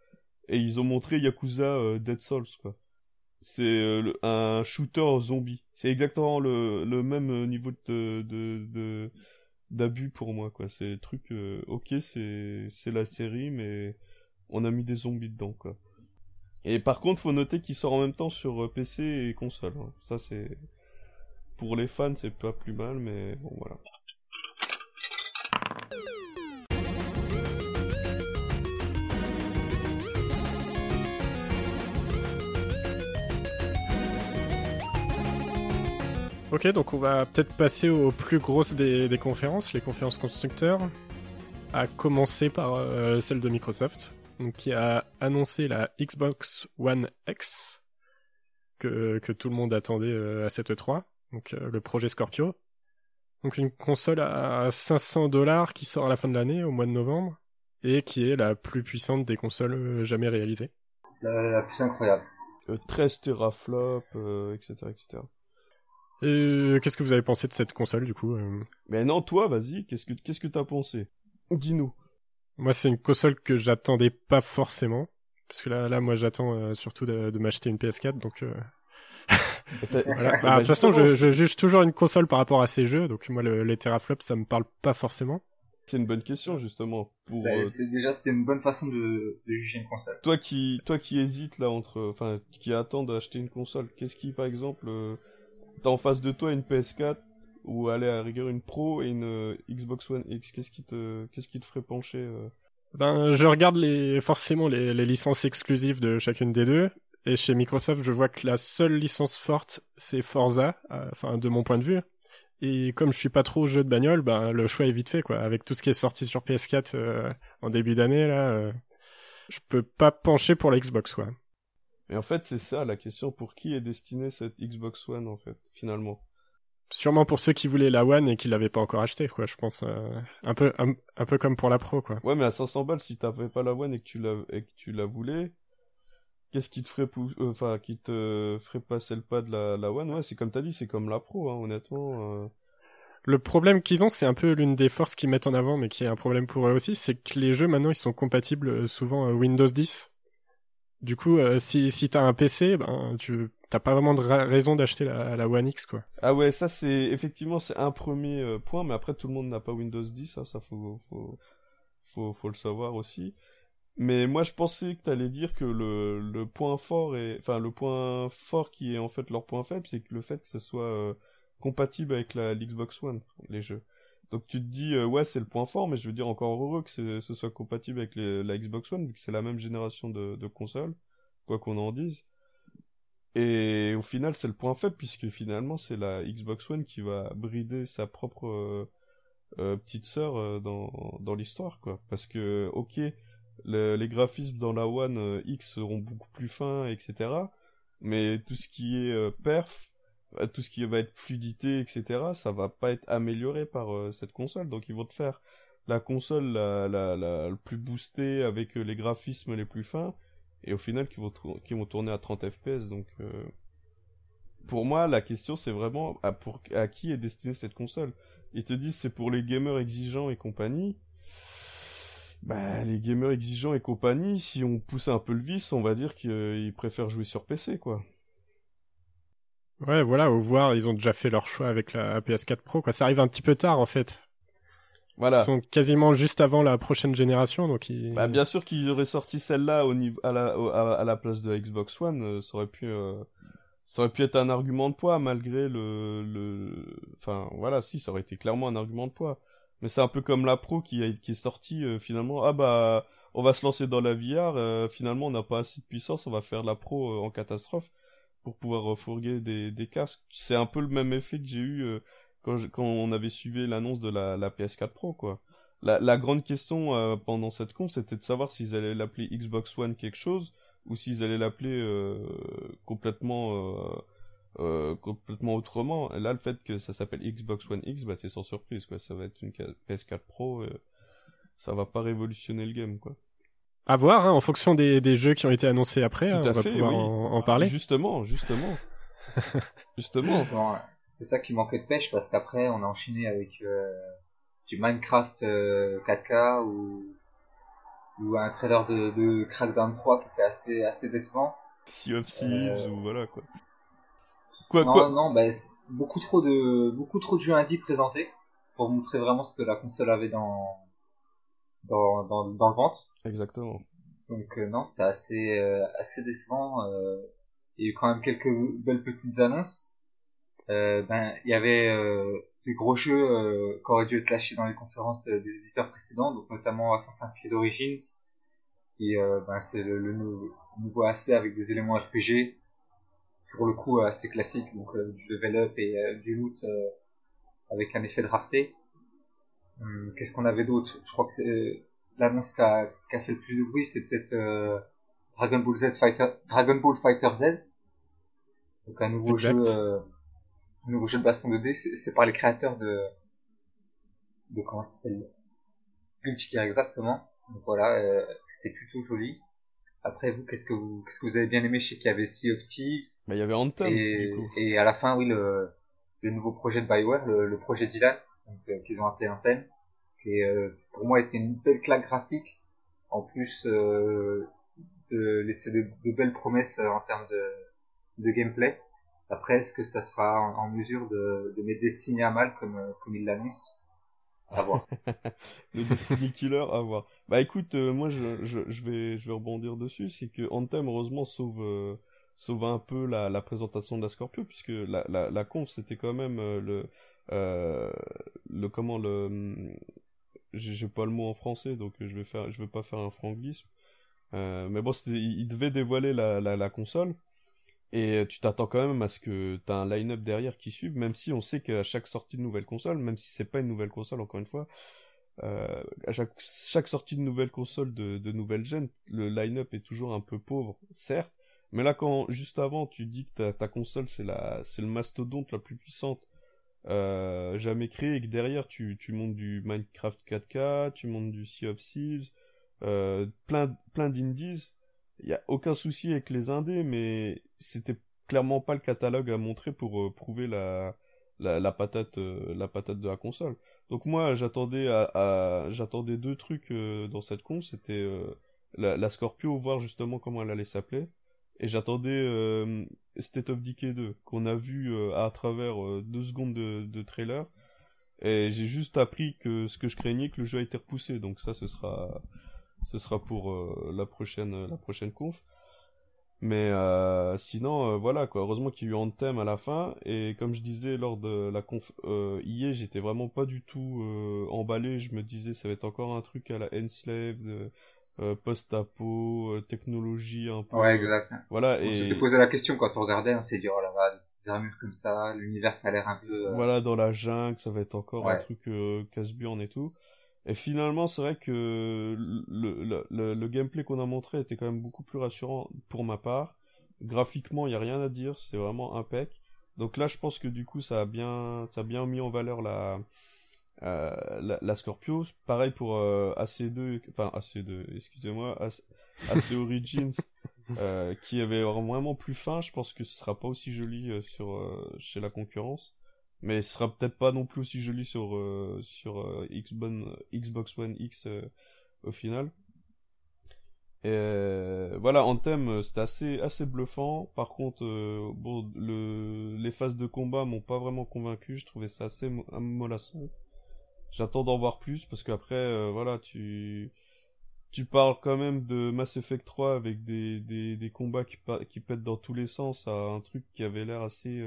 et ils ont montré Yakuza euh, Dead Souls, quoi. C'est euh, un shooter zombie. C'est exactement le, le même euh, niveau de, de, d'abus pour moi, quoi. C'est le truc, euh, ok, c'est, c'est la série, mais on a mis des zombies dedans, quoi. Et par contre, faut noter qu'il sort en même temps sur PC et console. hein. Ça, c'est, pour les fans, c'est pas plus mal, mais bon, voilà.
Ok, donc on va peut-être passer aux plus grosses des, conférences, les conférences constructeurs, à commencer par euh, celle de Microsoft, donc, qui a annoncé la Xbox One X, que, que tout le monde attendait euh, à cette E3, donc euh, le projet Scorpio. Donc une console à 500 dollars qui sort à la fin de l'année, au mois de novembre, et qui est la plus puissante des consoles euh, jamais réalisées.
La, la plus incroyable.
13 teraflops, etc., etc.
Et qu'est-ce que vous avez pensé de cette console du coup
Mais non, toi, vas-y, qu'est-ce que qu'est-ce que t'as pensé? Dis-nous.
Moi, c'est une console que j'attendais pas forcément, parce que là, là, moi, j'attends surtout de, de m'acheter une PS4, donc. voilà. bah, de toute façon, je, je, juge toujours une console par rapport à ses jeux, donc moi, le, les teraflops, ça me parle pas forcément.
C'est une bonne question justement. Pour
bah, euh, déjà c'est une bonne façon de, de, juger une console.
Toi qui toi qui hésites là entre enfin qui attend d'acheter une console, qu'est-ce qui par exemple euh, t'as en face de toi une PS4 ou aller à rigueur une Pro et une euh, Xbox One X, qu'est-ce qui te qu'est-ce qui te ferait pencher
Ben je regarde les forcément les, les licences exclusives de chacune des deux et chez Microsoft je vois que la seule licence forte c'est Forza, enfin de mon point de vue. Et comme je suis pas trop au jeu de bagnole, bah, le choix est vite fait, quoi. Avec tout ce qui est sorti sur PS4 euh, en début d'année, là, euh, je peux pas pencher pour la Xbox, quoi.
Et en fait, c'est ça la question. Pour qui est destinée cette Xbox One, en fait, finalement?
Sûrement pour ceux qui voulaient la One et qui l'avaient pas encore acheté, quoi. Je pense euh, un peu, un, peu comme pour la Pro, quoi.
Ouais, mais à 500 balles, si t'avais pas la One et que tu la, et que tu la voulais, qu'est-ce qui te ferait euh, enfin qui te ferait passer le pas de la, la One? Ouais c'est comme t'as dit c'est comme la Pro hein, honnêtement euh.
le problème qu'ils ont c'est un peu l'une des forces qu'ils mettent en avant mais qui est un problème pour eux aussi c'est que les jeux maintenant ils sont compatibles euh, souvent Windows 10 du coup si si t'as un PC ben tu t'as pas vraiment de raison d'acheter la, la One X quoi.
Ah ouais ça c'est effectivement c'est un premier point mais après tout le monde n'a pas Windows 10 ça ça faut faut faut faut le savoir aussi mais moi, je pensais que t'allais dire que le, le point fort est, enfin, le point fort qui est en fait leur point faible, c'est que le fait que ce soit euh, compatible avec la Xbox One, les jeux. Donc tu te dis, euh, ouais, c'est le point fort, mais je veux dire encore heureux que ce soit compatible avec la Xbox One, vu que c'est la même génération de, de consoles, quoi qu'on en dise. Et au final, c'est le point faible, puisque finalement, c'est la Xbox One qui va brider sa propre euh, petite sœur dans, dans l'histoire, quoi. Parce que, ok, les graphismes dans la One euh, X seront beaucoup plus fins, etc. Mais tout ce qui est euh, perf, euh, tout ce qui va être fluidité, etc., ça va pas être amélioré par cette console. Donc ils vont te faire la console la, plus boostée avec les graphismes les plus fins, et au final qui vont, tourner à 30 fps. Donc pour moi, la question c'est vraiment à, à qui est destinée cette console? Ils te disent c'est pour les gamers exigeants et compagnie bah, les gamers exigeants et compagnie, si on pousse un peu le vice, on va dire qu'ils préfèrent jouer sur PC, quoi.
Ouais, voilà, au voir, ils ont déjà fait leur choix avec la PS4 Pro, quoi. Ça arrive un petit peu tard, en fait. Voilà. Ils sont quasiment juste avant la prochaine génération, donc ils...
Bah, bien sûr qu'ils auraient sorti celle-là au niveau, à la, à, la place de Xbox One, euh, ça aurait pu, euh, ça aurait pu être un argument de poids, malgré le, le, enfin, voilà, si, ça aurait été clairement un argument de poids. Mais c'est un peu comme la Pro qui, est sortie euh, finalement. Ah bah, on va se lancer dans la VR. Euh, finalement, on n'a pas assez de puissance. On va faire la Pro euh, en catastrophe pour pouvoir refourguer des, des casques. C'est un peu le même effet que j'ai eu quand, quand on avait suivi l'annonce de la, la PS4 Pro, quoi. La, la grande question pendant cette con, c'était de savoir s'ils allaient l'appeler Xbox One quelque chose ou s'ils allaient l'appeler complètement euh, complètement autrement. là, le fait que ça s'appelle Xbox One X, bah, c'est sans surprise, quoi. Ça va être une PS4 Pro, euh, ça va pas révolutionner le game, quoi.
À voir, hein, en fonction des, des, jeux qui ont été annoncés après, hein, on va pouvoir en, parler.
Justement, justement. justement.
c'est ça qui manquait de pêche, parce qu'après, on a enchaîné avec euh, du Minecraft 4K ou, ou un trailer de, de Crackdown 3 qui était assez, assez décevant.
Sea of Thieves, ou voilà, quoi.
Quoi, non, quoi non, bah, beaucoup trop de beaucoup trop de jeux indie présentés pour montrer vraiment ce que la console avait dans dans dans, dans le ventre.
Exactement.
Donc euh, non, c'était assez euh, assez décevant. Euh, il y a eu quand même quelques belles petites annonces. Euh, ben il y avait des gros jeux qui auraient dû être lâchés dans les conférences des éditeurs précédents, donc notamment Assassin's Creed Origins. Et ben c'est le, le, nouveau AC avec des éléments RPG pour le coup assez classique, donc euh, du level up et euh, du loot euh, avec un effet de rareté. Hum, qu'est-ce qu'on avait d'autre? Je crois que c'est l'annonce qui a, a, fait le plus de bruit, c'est peut-être Dragon Ball Z Fighter, Dragon Ball Fighter Z, donc un nouveau jeu, un nouveau jeu de baston 2D. C'est par les créateurs de de comment ça s'appelle? Guilty Gear exactement. Donc voilà, c'était plutôt joli. Après, vous, qu'est-ce que vous, qu'est-ce que vous avez bien aimé Je sais qu'il y avait Sea of Thieves.
Bah, il y avait Anthem,
et,
du coup.
et à la fin, oui, le, le nouveau projet de Bioware, le, le projet Dylan, donc, euh, qu'ils ont appelé Anthem, qui euh, pour moi était une belle claque graphique, en plus euh, de laisser de, de, belles promesses euh, en termes de, de gameplay. Après, est-ce que ça sera en, en mesure de, de mettre Destiny à mal comme, euh, comme il l'annonce À voir.
le Destiny Killer, à voir. Bah écoute, euh, moi je, je, je, vais, je vais rebondir dessus, c'est que Anthem, heureusement, sauve, euh, sauve un peu la, la présentation de la Scorpio, puisque la, la, la conf, c'était quand même euh, le, euh, le, comment, le, j'ai pas le mot en français, donc je vais faire, je vais pas faire un franchisme. Euh, mais bon, il, devait dévoiler la, la console. Et tu t'attends quand même à ce que t'as un line-up derrière qui suive, même si on sait qu'à chaque sortie de nouvelle console, même si c'est pas une nouvelle console, encore une fois, euh, à chaque, sortie de nouvelle console de, nouvelle gen, le line-up est toujours un peu pauvre, certes, mais là quand juste avant tu dis que ta, console c'est la, c'est le mastodonte la plus puissante euh, jamais créée et que derrière tu, tu montes du Minecraft 4K, tu montes du Sea of Thieves, euh, plein, plein d'indies, il y a aucun souci avec les indés, mais c'était clairement pas le catalogue à montrer pour euh, prouver la, la, patate, euh, la patate de la console. Donc moi, j'attendais à, j'attendais deux trucs euh, dans cette con, c'était la, la, Scorpio, voir justement comment elle allait s'appeler, et j'attendais State of Decay 2, qu'on a vu à travers deux secondes de, de trailer, et j'ai juste appris que ce que je craignais, que le jeu a été repoussé, donc ça, ce sera ce sera pour euh, la prochaine la prochaine conf. Mais euh, sinon euh, voilà quoi. Heureusement qu'il y a eu Anthem à la fin. Et comme je disais lors de la conf euh, hier j'étais vraiment pas du tout euh, emballé. Je me disais ça va être encore un truc à la Enslaved euh, post-apo technologie un peu.
Ouais exact.
Voilà
on
et
s'était posé la question quand on regardait on s'est dit oh là là des armures comme ça l'univers qui a l'air un peu
voilà dans la jungle ça va être encore
Ouais.
un truc casse-burne et tout et finalement, c'est vrai que le, le, le, le gameplay qu'on a montré était quand même beaucoup plus rassurant pour ma part. Graphiquement, il n'y a rien à dire, c'est vraiment impec. Donc là, je pense que du coup, ça a bien, ça a bien mis en valeur la, euh, la, la, Scorpio. Pareil pour euh, AC2, enfin AC2, excusez-moi, AC Origins, euh, qui avait vraiment plus fin. Je pense que ce sera pas aussi joli sur chez la concurrence mais ce sera peut-être pas non plus aussi joli sur euh, sur euh, Xbox One X euh, au final. Euh, voilà, en thème, c'était assez assez bluffant. Par contre, euh, bon, le les phases de combat m'ont pas vraiment convaincu. Je trouvais ça assez mollasson. J'attends d'en voir plus parce qu'après, euh, voilà, tu tu parles quand même de Mass Effect 3 avec des des, des combats qui qui pètent dans tous les sens à un truc qui avait l'air assez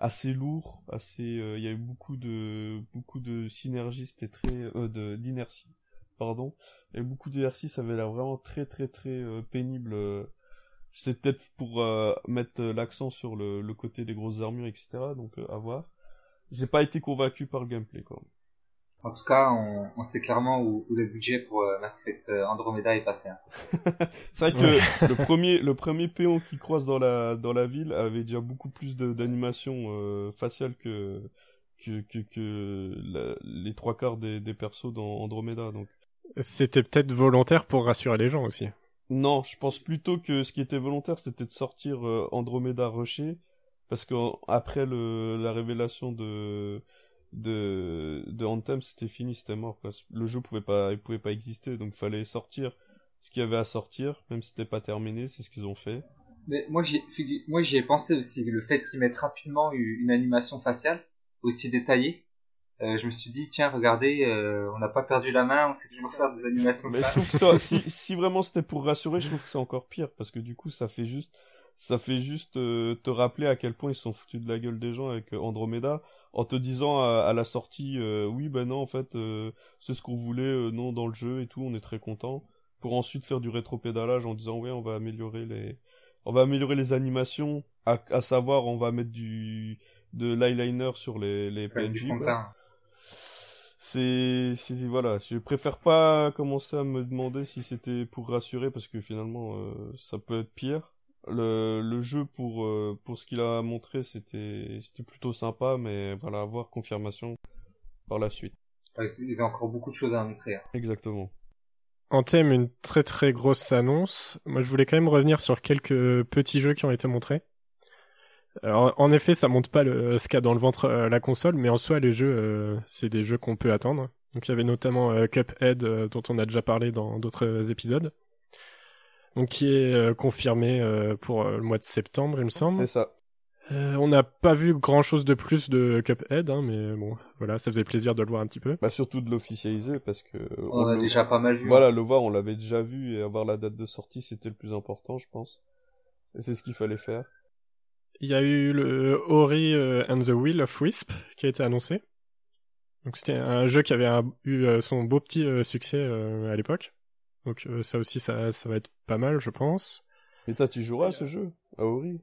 assez lourd, assez euh, il y a eu beaucoup de beaucoup de synergie, c'était très euh, de d'inertie. Pardon. Et beaucoup d'inertie, ça avait l'air vraiment très très très euh, pénible. C'est peut-être pour mettre l'accent sur le, le, côté des grosses armures, etc. Donc à voir. J'ai pas été convaincu par le gameplay quoi.
En tout cas, on, on sait clairement où, où, le budget pour euh, Mass Effect Andromeda est passé. Hein.
c'est vrai que le premier le premier péon qui croise dans la dans la ville avait déjà beaucoup plus d'animation euh, faciale que que que, que la, les trois quarts des, des persos dans Andromeda. Donc
c'était peut-être volontaire pour rassurer les gens aussi.
Non, je pense plutôt que ce qui était volontaire, c'était de sortir euh, Andromeda rushé parce que après le la révélation de de, de Anthem, c'était fini, c'était mort. Quoi. Le jeu pouvait pas, il pouvait pas exister, donc fallait sortir ce qu'il y avait à sortir, même si c'était pas terminé, c'est ce qu'ils ont fait.
Mais moi j'y, moi j'y ai pensé aussi, le fait qu'ils mettent rapidement une animation faciale aussi détaillée. Euh, je me suis dit tiens regardez, euh, on n'a pas perdu la main, on sait toujours faire des animations.
Mais je trouve que ça, si, si vraiment c'était pour rassurer, je trouve que c'est encore pire parce que du coup ça fait juste, ça fait juste euh, te rappeler à quel point ils sont foutus de la gueule des gens avec Andromeda en te disant à, à la sortie euh, oui ben non en fait euh, c'est ce qu'on voulait euh, non dans le jeu et tout on est très content. Pour ensuite faire du rétropédalage en disant ouais on va améliorer les on va améliorer les animations. À, à savoir on va mettre du de l'eyeliner sur les les PNJ c'est c'est voilà je préfère pas commencer à me demander si c'était pour rassurer parce que finalement ça peut être pire le, le jeu pour euh, pour ce qu'il a montré c'était c'était plutôt sympa mais voilà avoir confirmation par la suite
ouais, il y avait encore beaucoup de choses à montrer hein.
exactement
en thème une très très grosse annonce. Moi, je voulais quand même revenir sur quelques petits jeux qui ont été montrés. Alors, en effet, ça montre pas le, ce qu'a dans le ventre euh, la console, mais en soi, les jeux, euh, c'est des jeux qu'on peut attendre. Donc, il y avait notamment euh, Cuphead, euh, dont on a déjà parlé dans d'autres épisodes. Donc, qui est confirmé pour le mois de septembre, il me semble.
C'est ça.
Euh, on n'a pas vu grand chose de plus de Cuphead, hein, mais bon, voilà, ça faisait plaisir de le voir un petit peu.
Bah surtout de l'officialiser parce que
on, a déjà pas mal vu.
Voilà, le voir, on l'avait déjà vu et avoir la date de sortie, c'était le plus important, je pense. Et c'est ce qu'il fallait faire.
Il y a eu le Ori euh, and the Wheel of Wisp qui a été annoncé. Donc c'était un jeu qui avait eu euh, son beau petit succès à l'époque. Donc ça aussi, ça, ça va être pas mal, je pense.
Et toi, tu joueras à ce jeu, à Ori?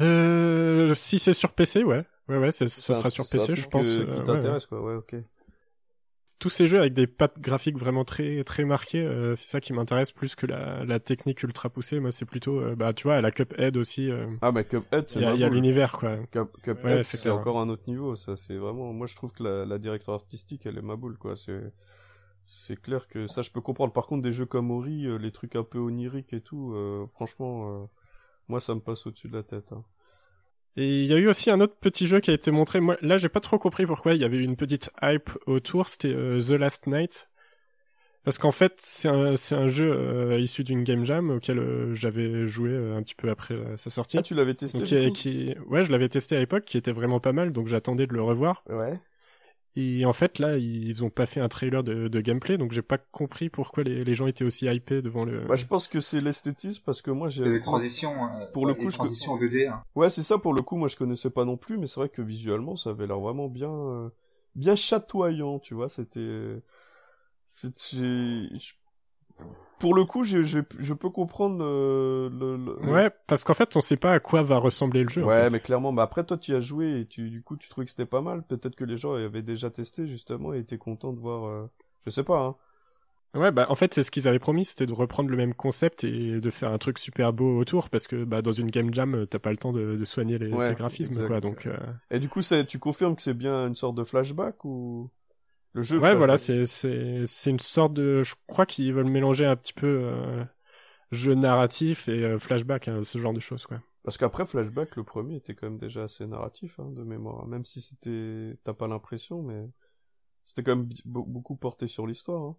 Euh, si c'est sur PC, ouais. Ouais, ouais, ce sera sur PC, je pense.
qui euh, t'intéresse, quoi. Ouais, ok.
Tous ces jeux avec des pattes graphiques vraiment très très marquées, euh, c'est ça qui m'intéresse plus que la, la technique ultra poussée. Moi, c'est plutôt, euh, bah, tu vois, la Cuphead aussi. Euh,
ah, mais Cuphead, c'est.
Il y a, l'univers, quoi.
Cuphead, c'est encore un autre niveau. Ça, c'est vraiment. Moi, je trouve que la, la direction artistique, elle est ma boule, quoi. C'est c'est clair que ça, je peux comprendre. Par contre, des jeux comme Ori, les trucs un peu oniriques et tout, franchement moi, ça me passe au-dessus de la tête. Hein.
Et il y a eu aussi un autre petit jeu qui a été montré. Moi, là, j'ai pas trop compris pourquoi. Il y avait eu une petite hype autour. C'était euh, The Last Night. Parce qu'en fait, c'est un, c'est un jeu euh, issu d'une game jam auquel euh, j'avais joué un petit peu après sa sortie.
Ah, tu l'avais testé
qui, Ouais, je l'avais testé à l'époque, qui était vraiment pas mal, donc j'attendais de le revoir.
Ouais.
Et en fait, là, ils ont pas fait un trailer de, de gameplay, donc j'ai pas compris pourquoi les, les, gens étaient aussi hypés devant le.
Bah, je pense que c'est l'esthétisme parce que moi j'ai.
Les transitions. Euh, pour le coup, les transitions 2D. Hein.
Ouais, c'est ça. Pour le coup, moi je connaissais pas non plus, mais c'est vrai que visuellement, ça avait l'air vraiment bien, euh, bien chatoyant, tu vois. C'était, c'était, pour le coup, je, je, je peux comprendre euh, le, le,
Ouais, parce qu'en fait, on sait pas à quoi va ressembler le jeu.
Ouais, mais clairement, mais après toi, tu y as joué et tu, du coup, tu trouvais que c'était pas mal. Peut-être que les gens avaient déjà testé justement et étaient contents de voir. Euh... Je sais pas. Hein.
Ouais, bah en fait, c'est ce qu'ils avaient promis, c'était de reprendre le même concept et de faire un truc super beau autour, parce que bah dans une game jam, t'as pas le temps de, de soigner les, graphismes, quoi. Donc. Euh...
Et du coup, tu confirmes que c'est bien une sorte de flashback ou?
Le jeu. Ouais, voilà, c'est c'est c'est une sorte de, je crois qu'ils veulent mélanger un petit peu euh, jeu narratif et euh, flashback, hein, ce genre de choses, quoi.
Parce qu'après flashback, le premier était quand même déjà assez narratif hein, de mémoire, même si c'était, t'as pas l'impression, mais c'était quand même beaucoup porté sur l'histoire. Hein.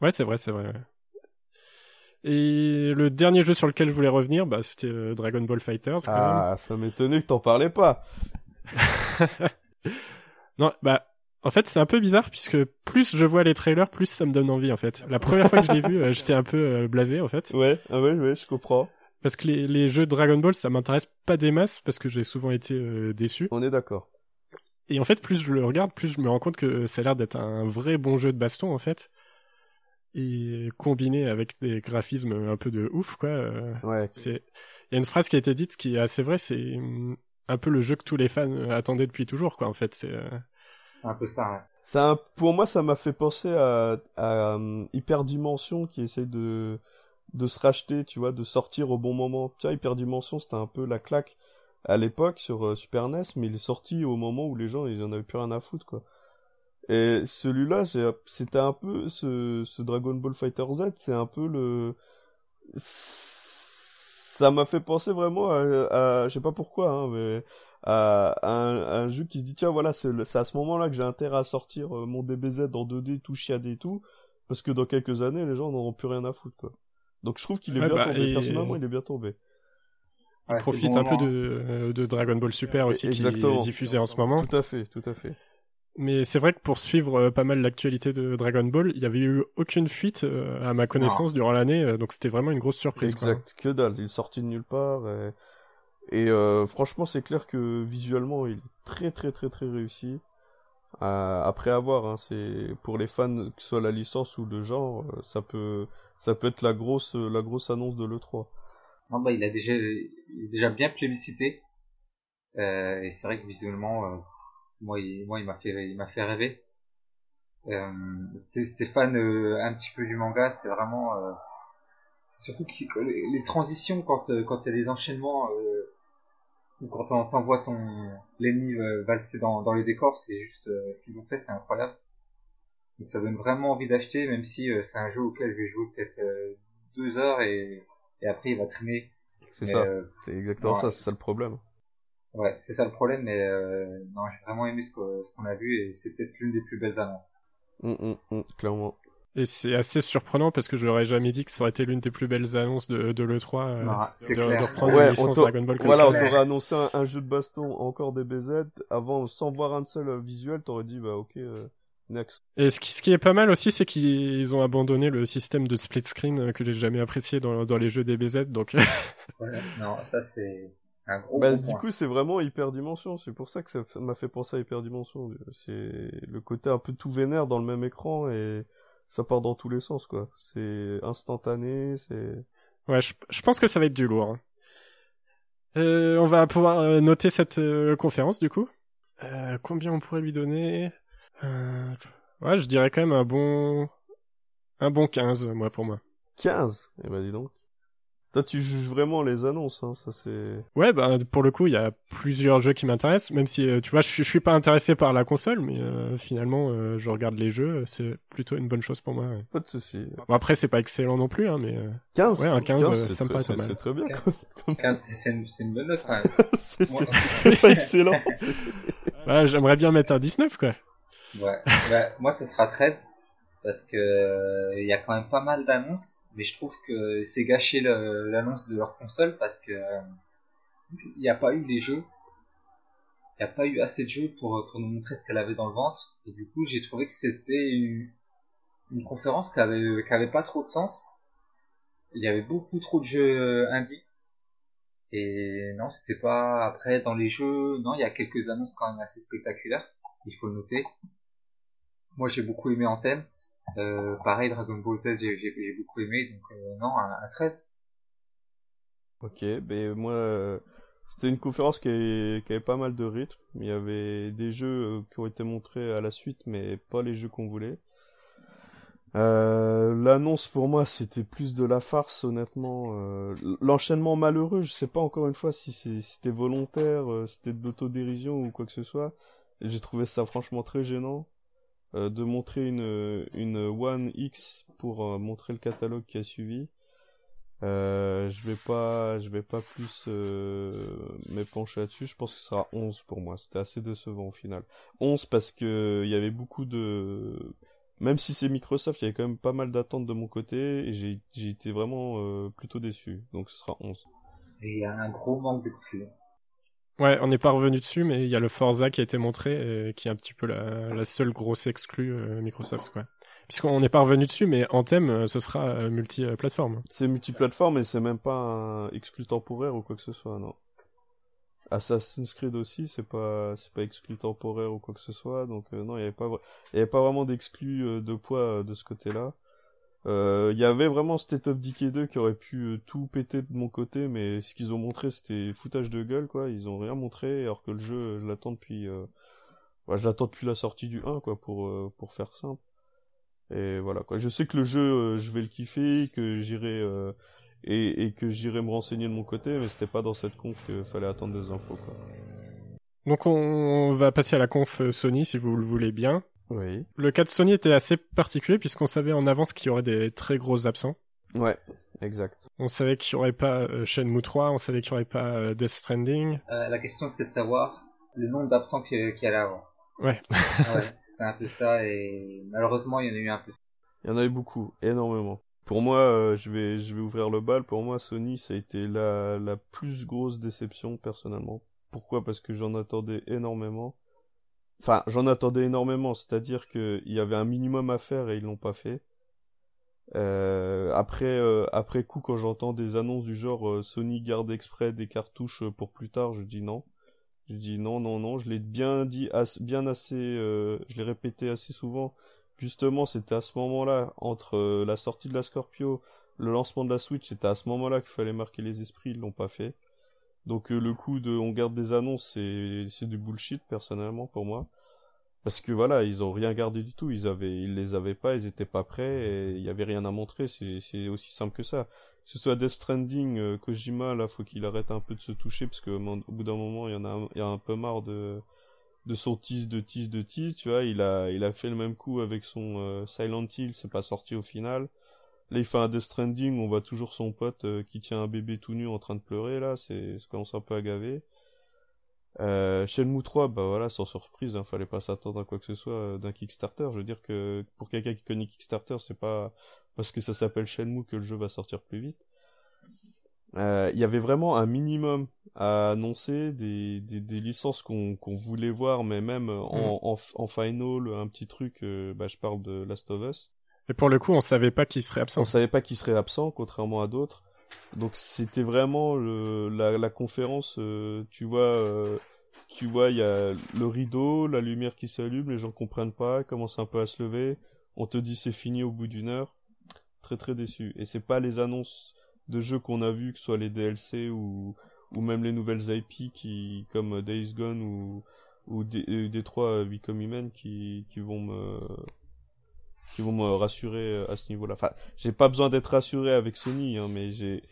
Ouais, c'est vrai, c'est vrai. Et le dernier jeu sur lequel je voulais revenir, bah, c'était euh, Dragon Ball Fighters. Quand
ah, ça m'étonnait que t'en parlais pas.
non, bah en fait, c'est un peu bizarre puisque plus je vois les trailers, plus ça me donne envie en fait. La première fois que je l'ai vu, euh, j'étais un peu euh, blasé en fait.
Ouais, ah ouais, ouais, je comprends.
Parce que les, les jeux Dragon Ball, ça m'intéresse pas des masses parce que j'ai souvent été euh, déçu.
On est d'accord.
Et en fait, plus je le regarde, plus je me rends compte que ça a l'air d'être un vrai bon jeu de baston en fait. Et combiné avec des graphismes un peu de ouf quoi.
ouais.
C'est il y a une phrase qui a été dite qui est assez vraie, c'est hum, un peu le jeu que tous les fans attendaient depuis toujours quoi en fait, c'est
c'est un peu ça.
Pour moi, ça m'a fait penser à, à um, Hyperdimension qui essaie de de se racheter, tu vois, de sortir au bon moment. Tu vois, Hyperdimension, c'était un peu la claque à l'époque sur euh, Super NES, mais il est sorti au moment où les gens, ils en avaient plus rien à foutre, quoi. Et celui-là, c'était un peu ce, ce Dragon Ball Fighter Z, c'est un peu le ça m'a fait penser vraiment à, à je sais pas pourquoi hein, mais à, un, un, jeu qui se dit tiens voilà c'est à ce moment-là que j'ai intérêt à sortir euh, mon DBZ en 2D tout chiadé et tout parce que dans quelques années les gens n'auront plus rien à foutre quoi. Donc je trouve qu'il est bien bah, tombé personnellement il est bien tombé.
Il profite un peu de, euh, de Dragon Ball Super aussi Exactement. qui est diffusé en ce moment.
Tout à fait, tout à fait.
Mais c'est vrai que pour suivre euh, pas mal l'actualité de Dragon Ball, il y avait eu aucune fuite à ma connaissance durant l'année, donc c'était vraiment une grosse surprise.
Exact, que dalle, il est sorti de nulle part. Et... Et euh, franchement, c'est clair que visuellement, il est très très très très réussi. Euh, après avoir, hein, c'est pour les fans, que ce soit la licence ou le genre, euh, ça peut ça peut être la grosse la grosse annonce de l'E3.
Non, bah, il a déjà il est déjà bien plébiscité. Euh, et c'est vrai que visuellement, euh, moi, il, moi, il m'a fait il m'a fait rêver. Euh, Stéphane, un petit peu du manga, c'est vraiment surtout que les, transitions quand quand il y a des enchaînements quand on t'envoie ton l'ennemi valser dans, dans les décors, c'est juste euh, ce qu'ils ont fait, c'est incroyable. Donc ça donne vraiment envie d'acheter, même si euh, c'est un jeu auquel je vais jouer peut-être euh, deux heures et, et après il va traîner.
C'est ça,
euh,
c'est exactement ça, c'est ça le problème.
ouais, c'est ça le problème, mais euh, non, j'ai vraiment aimé ce qu'on a vu et c'est peut-être l'une des plus belles annonces.
Hum, hum, clairement.
Et c'est assez surprenant parce que je n'aurais jamais dit que ça aurait été l'une des plus belles annonces de, de l'E3. euh,
Non, c'est
de,
clair.
de reprendre
Ouais,
la
on
licence Dragon Ball
Voilà, on t'aurait annoncé un, un jeu de baston encore des BZ. Avant, sans voir un seul euh, visuel, t'aurais dit, bah ok, euh, next.
Et ce qui, ce qui est pas mal aussi, c'est qu'ils ont abandonné le système de split screen euh, que j'ai jamais apprécié dans, dans les jeux DBZ. Donc.
Non, ça c'est c'est un gros,
Bah,
gros
du
point.
coup, c'est vraiment Hyperdimension. C'est pour ça que ça m'a fait penser à Hyperdimension. C'est le côté un peu tout vénère dans le même écran et ça part dans tous les sens, quoi. C'est instantané, c'est...
ouais, je, je pense que ça va être du lourd. hein. Euh, on va pouvoir euh, noter cette euh, conférence du coup. Euh, combien on pourrait lui donner? Ouais, je dirais quand même un bon, un bon 15, moi pour moi.
15 Eh ben, dis donc. Toi, tu juges vraiment les annonces, hein, ça c'est...
Ouais, bah pour le coup, il y a plusieurs jeux qui m'intéressent, même si euh, tu vois, je, suis- je suis pas intéressé par la console, mais euh, finalement, euh, je regarde les jeux, c'est plutôt une bonne chose pour moi. ouais.
Pas de souci.
Bon, après, c'est pas excellent non plus, hein, mais euh,
15
Ouais, un 15, euh,
c'est
ça me paraît pas mal.
C'est très bien.
15. 15, c'est une, c'est une bonne note même.
c'est pas excellent.
ouais, j'aimerais bien mettre un 19 quoi.
Ouais. Bah, moi, ce sera 13 parce que euh, il y a quand même pas mal d'annonces, mais je trouve que c'est gâché l'annonce de leur console parce que euh, il n'y a pas eu les jeux, il n'y a pas eu assez de jeux pour pour nous montrer ce qu'elle avait dans le ventre, et du coup, j'ai trouvé que c'était une, une conférence qui avait qui avait pas trop de sens. Il y avait beaucoup trop de jeux indie. Et non, c'était pas après dans les jeux. Non, il y a quelques annonces quand même assez spectaculaires. Il faut le noter. Moi, j'ai beaucoup aimé Anthem. Euh, pareil, Dragon Ball Z, j'ai beaucoup aimé. Donc euh, non, un 13.
Ok, ben moi, euh, c'était une conférence qui avait, pas mal de rythme. Il y avait des jeux euh, qui ont été montrés à la suite, mais pas les jeux qu'on voulait. L'annonce pour moi, c'était plus de la farce, honnêtement. L'enchaînement malheureux, je sais pas encore une fois si c'était volontaire, euh, c'était de l'autodérision ou quoi que ce soit. J'ai trouvé ça franchement très gênant euh, de montrer une, une One X pour euh, montrer le catalogue qui a suivi. Euh, je vais pas, je vais pas plus m'épancher là-dessus. Je pense que ce sera 11 pour moi. C'était assez décevant au final. 11 parce que il y avait beaucoup de, même si c'est Microsoft, il y avait quand même pas mal d'attentes de mon côté et j'ai, été vraiment plutôt déçu. Donc ce sera 11.
Et il y a un gros manque d'exclus.
Ouais, on n'est pas revenu dessus, mais il y a le Forza qui a été montré, et qui est un petit peu la, la seule grosse exclue euh, Microsoft, quoi. Puisqu'on n'est pas revenu dessus, mais Anthem, euh, ce sera euh, multi-plateforme.
C'est multiplateforme et c'est même pas un exclu temporaire ou quoi que ce soit, non. Assassin's Creed aussi, c'est pas, c'est pas exclu temporaire ou quoi que ce soit, donc euh, non, il y avait pas, avait pas vraiment d'exclus euh, de poids euh, de ce côté-là. Euh, Il y avait vraiment State of Decay 2 qui aurait pu euh, tout péter de mon côté, mais ce qu'ils ont montré c'était foutage de gueule, quoi. Ils ont rien montré, alors que le jeu, euh, je l'attends depuis, euh... ouais, je l'attends depuis la sortie du 1, quoi, pour, euh, pour faire simple. Et voilà, quoi. Je sais que le jeu, euh, je vais le kiffer, que j'irai, euh, et, et que j'irai me renseigner de mon côté, mais c'était pas dans cette conf qu'il fallait attendre des infos, quoi.
Donc on va passer à la conf euh, Sony, si vous le voulez bien.
Oui.
Le cas de Sony était assez particulier, puisqu'on savait en avance qu'il y aurait des très gros absents.
Ouais, exact.
On savait qu'il y aurait pas euh, Shenmue 3, on savait qu'il y aurait pas euh, Death Stranding.
Euh, la question c'était de savoir le nombre d'absents qu'il y allait avoir.
Ouais.
ouais, c'était un peu ça et malheureusement il y en a eu un peu.
Il y en avait beaucoup, énormément. Pour moi, euh, je vais, je vais ouvrir le bal. Pour moi, Sony, ça a été la, la plus grosse déception, personnellement. Pourquoi? Parce que j'en attendais énormément. Enfin, j'en attendais énormément, c'est-à-dire qu'il y avait un minimum à faire et ils l'ont pas fait. Euh, après, euh, après coup, quand j'entends des annonces du genre euh, Sony garde exprès des cartouches pour plus tard, je dis non. Je dis non, non, non. Je l'ai bien dit, as- bien assez, je l'ai répété assez souvent. Justement, c'était à ce moment-là, entre la sortie de la Scorpio, le lancement de la Switch, c'était à ce moment-là qu'il fallait marquer les esprits, ils l'ont pas fait. Donc euh, le coup de on garde des annonces, c'est du bullshit personnellement pour moi. Parce que voilà, ils ont rien gardé du tout, ils avaient ils les avaient pas, ils étaient pas prêts il y avait rien à montrer, c'est aussi simple que ça. Que ce soit Death Stranding, euh, Kojima là, faut qu'il arrête un peu de se toucher parce que au bout d'un moment, il y en a un- il peu marre de de son tease, de tease, de tease, tu vois, il a, il a fait le même coup avec son euh, Silent Hill, c'est pas sorti au final. Là, il fait un Death Stranding, on voit toujours son pote euh, qui tient un bébé tout nu en train de pleurer, là, c'est, ça commence un peu à gaver. Euh, Shenmue 3, bah voilà, sans surprise, hein, fallait pas s'attendre à quoi que ce soit euh, d'un Kickstarter. Je veux dire que pour quelqu'un qui connaît Kickstarter, c'est pas parce que ça s'appelle Shenmue que le jeu va sortir plus vite. Euh, il y avait vraiment un minimum à annoncer, des, des, des licences qu'on qu'on voulait voir, mais même en, en, en final, un petit truc, bah, je parle de Last of Us.
Et pour le coup, on savait pas qui serait absent.
On savait pas qui serait absent, contrairement à d'autres. Donc c'était vraiment la, conférence, euh, tu vois, euh, tu vois, il y a le rideau, la lumière qui s'allume, les gens comprennent pas, commencent un peu à se lever, on te dit c'est fini au bout d'une heure, très très déçu. Et c'est pas les annonces de jeux qu'on a vu, que ce soit les DLC ou, même les nouvelles IP comme Days Gone ou, ou D- Détroit Become Human qui, qui vont me, qui vont me rassurer à ce niveau-là. Enfin, j'ai pas besoin d'être rassuré avec Sony, hein, mais j'ai,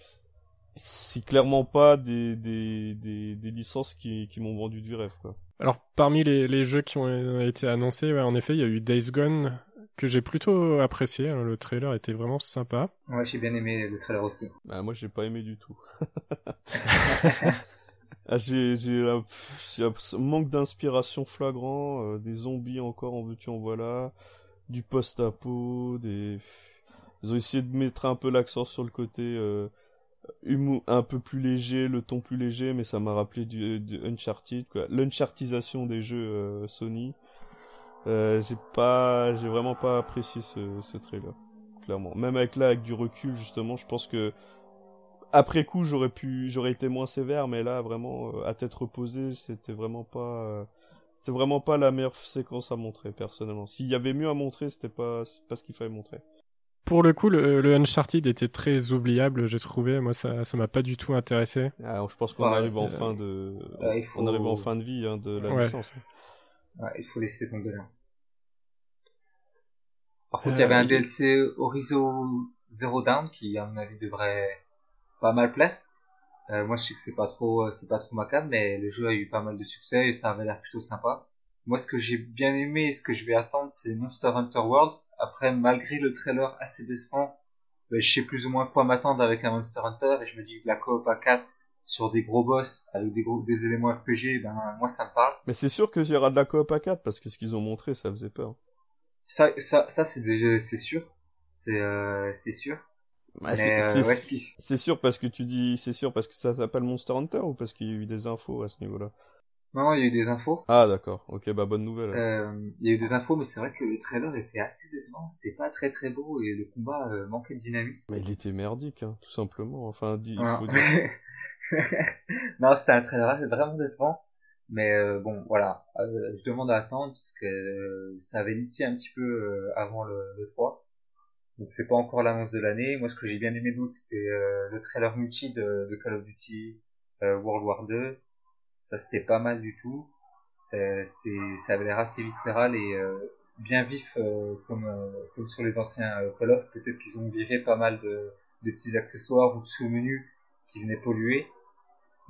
c'est clairement pas des, des, des, des licences qui, qui m'ont vendu du rêve, quoi.
Alors, parmi les, les jeux qui ont été annoncés, ouais, en effet, il y a eu Days Gone, que j'ai plutôt apprécié. hein, Le trailer était vraiment sympa.
Ouais, j'ai bien aimé le trailer aussi.
Bah, moi, j'ai pas aimé du tout. Ah, j'ai, j'ai, un- j'ai un manque d'inspiration flagrant, euh, des zombies encore, en veux-tu, en voilà, du post-apo, des... Ils ont essayé de mettre un peu l'accent sur le côté euh, un peu plus léger, le ton plus léger, mais ça m'a rappelé du, du Uncharted, quoi. L'Unchartisation des jeux euh, Sony. Euh, j'ai pas, j'ai vraiment pas apprécié ce, ce trailer, clairement. Même avec là, avec du recul, justement, je pense que après coup, j'aurais pu, j'aurais été moins sévère, mais là, vraiment, euh, à tête reposée, c'était vraiment pas, euh, c'était vraiment pas la meilleure séquence à montrer, personnellement. S'il y avait mieux à montrer, c'était pas, pas ce qu'il fallait montrer.
Pour le coup, le, le Uncharted était très oubliable, j'ai trouvé. Moi, ça, ça m'a pas du tout intéressé.
Ah, je pense qu'on
Ouais,
arrive en
euh,
fin de,
ouais, faut-
on arrive en fin de vie hein, de la
Ouais.
licence.
Ouais, il faut laisser tomber là. Par contre,
Euh,
il y avait un. DLC Horizon Zero Dawn qui, à mon avis, devrait pas mal plaire. Euh, moi, je sais que c'est pas trop, euh, c'est pas trop ma cam, mais le jeu a eu pas mal de succès et ça avait l'air plutôt sympa. Moi, ce que j'ai bien aimé et ce que je vais attendre, c'est Monster Hunter World. Après, malgré le trailer assez décevant, ben, je sais plus ou moins quoi m'attendre avec un Monster Hunter et je me dis que la coop à 4 sur des gros boss avec des gros, des éléments RPG, ben, moi, ça me parle.
Mais c'est sûr y aura de la coop à 4 parce que ce qu'ils ont montré, ça faisait peur.
Ça, ça, ça, c'est sûr. C'est, euh, c'est sûr.
Bah, c'est
euh,
c'est-
ouais,
sûr parce que tu dis, c'est sûr parce que ça s'appelle Monster Hunter ou parce qu'il y a eu des infos à ce niveau-là?
Non, non, il y a eu des infos.
Ah d'accord, ok, bah bonne nouvelle.
Euh, il y a eu des infos, mais c'est vrai que le trailer était assez décevant. C'était pas très très beau et le combat euh, manquait de dynamisme.
Mais il était merdique, hein, tout simplement. Enfin, dis- il faut dire.
non, c'était un trailer vraiment décevant. Mais euh, bon, voilà. Je demande à attendre parce que ça avait leaké un petit peu avant le, le 3. Donc c'est pas encore l'annonce de l'année. Moi, ce que j'ai bien aimé d'autre, c'était euh, le trailer multi de, de Call of Duty euh, World War 2. Ça, c'était pas mal du tout. Euh, c'était, ça avait l'air assez viscéral et euh, bien vif euh, comme, comme sur les anciens Call of. Peut-être qu'ils ont viré pas mal de, de petits accessoires ou de sous-menus qui venaient polluer.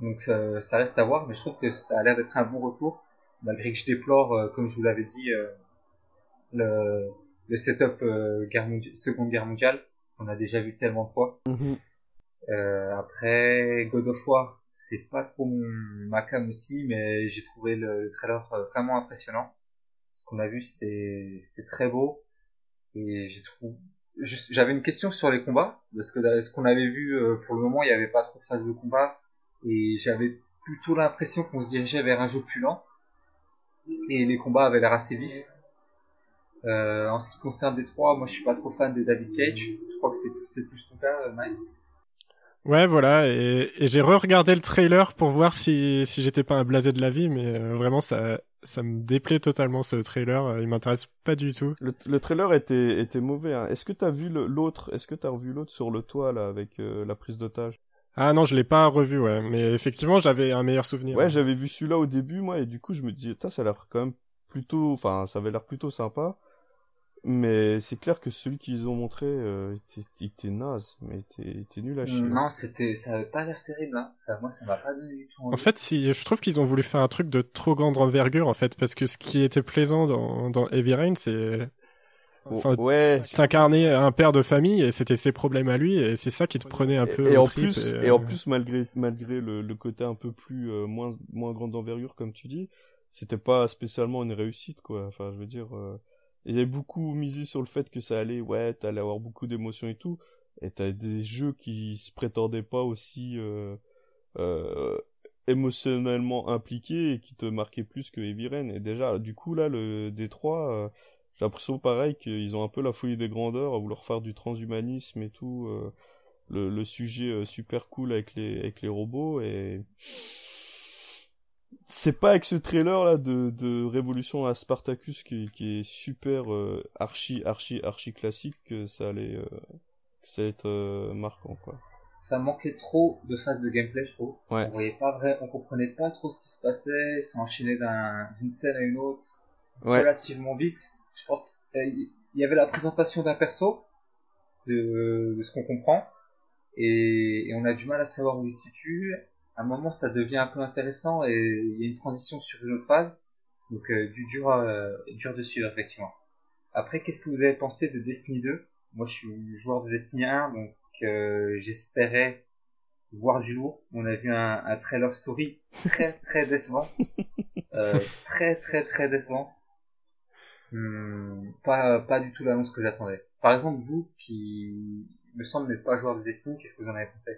Donc ça, ça reste à voir, mais je trouve que ça a l'air d'être un bon retour, malgré que je déplore, comme je vous l'avais dit, le, le setup euh, guerre Seconde Guerre mondiale, qu'on a déjà vu tellement de fois.
Mhm.
Euh, après, God of War, c'est pas trop mon, ma cam aussi, mais j'ai trouvé le, le trailer euh, vraiment impressionnant. Ce qu'on a vu, c'était c'était très beau, et j'ai trouvé... juste- J'avais une question sur les combats, parce que ce qu'on avait vu, pour le moment, il n'y avait pas trop de phase de combat, et j'avais plutôt l'impression qu'on se dirigeait vers un jeu plus lent, et les combats avaient l'air assez vifs. Euh, en ce qui concerne les trois, moi je suis pas trop fan de David Cage, je crois que c'est c'est plus ton cas, euh, Mike.
Ouais, voilà, et, et j'ai re-regardé le trailer pour voir si, si j'étais pas un blasé de la vie, mais euh, vraiment, ça, ça me déplaît totalement ce trailer, il m'intéresse pas du tout.
Le, le trailer était, était mauvais. Hein. Est-ce que t'as vu le- l'autre? Est-ce que t'as revu l'autre sur le toit là avec euh, la prise d'otage?
Ah non, je l'ai pas revu, ouais, mais effectivement, j'avais un meilleur souvenir.
Ouais, j'avais vu celui-là au début moi et du coup je me dis, ça a l'air quand même plutôt, enfin ça avait l'air plutôt sympa. Mais c'est clair que celui qu'ils ont montré euh, était, était naze, mais était, était nul à chier.
Non, c'était, ça avait pas l'air terrible, hein. Ça, moi, ça m'a pas donné du tout envie.
En fait, si, je trouve qu'ils ont voulu faire un truc de trop grande envergure, en fait, parce que ce qui était plaisant dans, dans Heavy Rain, c'est, enfin,
ouais.
t'incarnais un père de famille et c'était ses problèmes à lui et c'est ça qui te prenait un peu
Et, en
trip
plus,
et,
et en
euh,
plus, malgré, malgré le, le côté un peu plus, euh, moins, moins grande envergure, comme tu dis, c'était pas spécialement une réussite, quoi. Enfin, je veux dire, euh, avaient beaucoup misé sur le fait que ça allait, ouais, t'allais avoir beaucoup d'émotions et tout. Et t'as des jeux qui se prétendaient pas aussi, euh, euh, émotionnellement impliqués et qui te marquaient plus que Heavy Rain. Et déjà, du coup, là, le D3, euh, j'ai l'impression pareil qu'ils ont un peu la folie des grandeurs à vouloir faire du transhumanisme et tout. euh, le, le sujet euh, super cool avec les, avec les robots et c'est pas avec ce trailer là de, de Révolution à Spartacus qui, qui est super euh, archi archi archi classique que ça allait euh, que ça allait être euh, marquant quoi.
Ça manquait trop de phases de gameplay, je trouve.
Ouais.
On voyait pas vrai, on comprenait pas trop ce qui se passait, ça enchaînait d'un- d'une scène à une autre
Ouais.
relativement vite. Je pense qu'il y avait la présentation d'un perso, de, de ce qu'on comprend, et, et on a du mal à savoir où il se situe. À un moment, ça devient un peu intéressant et il y a une transition sur une autre phase, donc euh, du dur, euh, dur de suivre effectivement. Après, qu'est-ce que vous avez pensé de Destiny 2 Moi, je suis joueur de Destiny 1, donc euh, j'espérais voir du lourd. On a vu un, un trailer story très très décevant, euh, très très très décevant. Hum, pas pas du tout l'annonce que j'attendais. Par exemple, vous qui me semble n'être pas joueur de Destiny, qu'est-ce que vous en avez pensé?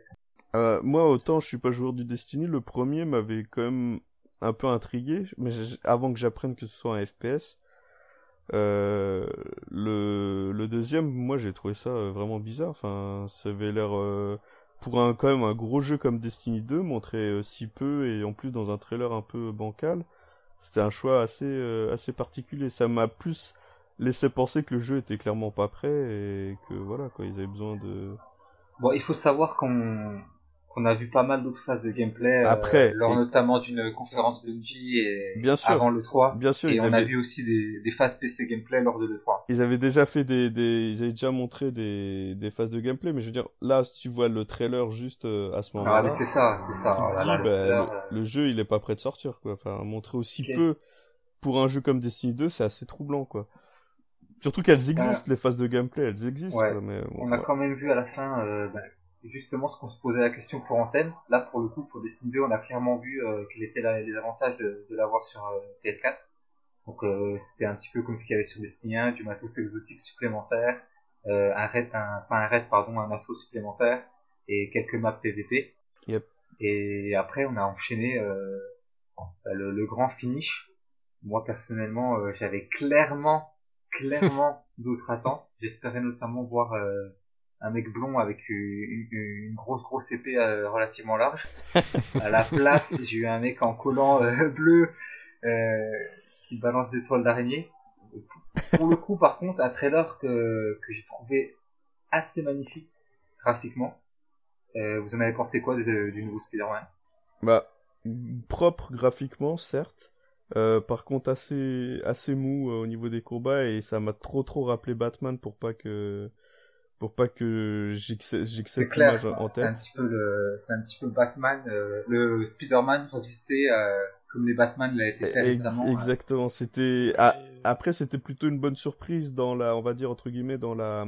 Euh, moi autant je suis pas joueur du Destiny, le premier m'avait quand même un peu intrigué, mais avant que j'apprenne que ce soit un FPS. Euh, le, le deuxième, moi j'ai trouvé ça euh, vraiment bizarre. Enfin, ça avait l'air euh, pour un quand même un gros jeu comme Destiny 2 montré euh, si peu et en plus dans un trailer un peu bancal. C'était un choix assez euh, assez particulier. Ça m'a plus laissé penser que le jeu était clairement pas prêt et que voilà quoi, ils avaient besoin de.
Bon, il faut savoir qu'on qu'on a vu pas mal d'autres phases de gameplay euh,
Après,
lors
et-
notamment d'une conférence Bungie et
Bien sûr.
avant le 3
Bien sûr,
et
ils
on a
avaient-
vu aussi des, des phases PC gameplay lors de l'E3.
ils avaient déjà fait des, des ils avaient déjà montré des, des phases de gameplay mais je veux dire là si tu vois le trailer juste euh, à ce
Ah,
moment-là
mais c'est ça, c'est ça.
tu te
là
dis
là,
bah,
le
le,
euh,
le jeu il est pas prêt de sortir quoi enfin montrer aussi peu pour un jeu comme Destiny 2 c'est assez troublant quoi surtout qu'elles existent les phases de gameplay elles existent
Ouais.
quoi, mais bon,
On a quand même vu à la fin euh, bah, justement ce qu'on se posait la question pour Antenne. Là, pour le coup, pour Destiny 2, on a clairement vu euh, quels étaient les avantages de, de l'avoir sur euh, PS4. Donc euh, c'était un petit peu comme ce qu'il y avait sur Destiny 1, du matos exotique supplémentaire, euh, un raid, un, pas un raid, pardon, un assaut supplémentaire et quelques maps PVP.
Yep.
Et après, on a enchaîné euh, bah, le, le grand finish. Moi personnellement, euh, j'avais clairement, clairement d'autres attentes. J'espérais notamment voir euh, un mec blond avec une, une- une grosse grosse épée euh, relativement large. à la place, j'ai eu un mec en collant euh, bleu euh, qui balance des toiles d'araignée. Pour le coup, par contre, un trailer que, que j'ai trouvé assez magnifique graphiquement. Euh, vous en avez pensé quoi de- du nouveau Spider-Man?
Bah propre graphiquement certes euh, par contre assez assez mou euh, au niveau des combats et ça m'a trop trop rappelé Batman pour pas que pour pas que j'accepte
clair,
l'image en
c'est un
tête
petit peu le, c'est un petit peu le Batman, euh, le Spider-Man revisité euh, comme les Batman l'a été fait
Ex-
récemment.
Exactement, c'était ah, après c'était plutôt une bonne surprise dans la on va dire entre guillemets dans la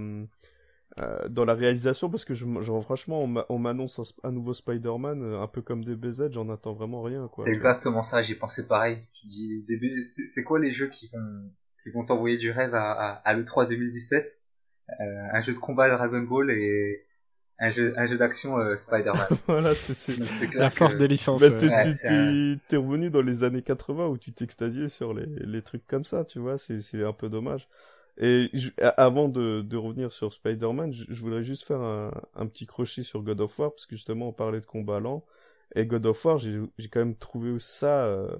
euh, dans la réalisation parce que je, genre franchement on m'a- on m'annonce un, nouveau Spider-Man un peu comme DBZ, j'en attends vraiment rien quoi.
C'est exactement ça, j'ai pensé pareil. Je dis, c'est quoi les jeux qui vont, qui vont t'envoyer du rêve à, à, à l'E3 2017 euh, Un jeu de combat Dragon Ball et un jeu, un jeu d'action euh, Spider-Man.
voilà, c'est
La force
que-
des licences.
bah,
ouais.
t'es,
Ouais,
t'es revenu dans les années 80 où tu t'extasiais sur les, les trucs comme ça, tu vois, c'est, c'est un peu dommage. Et je- avant de, de revenir sur Spider-Man, je, je voudrais juste faire un, un petit crochet sur God of War, parce que justement on parlait de combat lent. Et God of War, j'ai, j'ai quand même trouvé ça euh,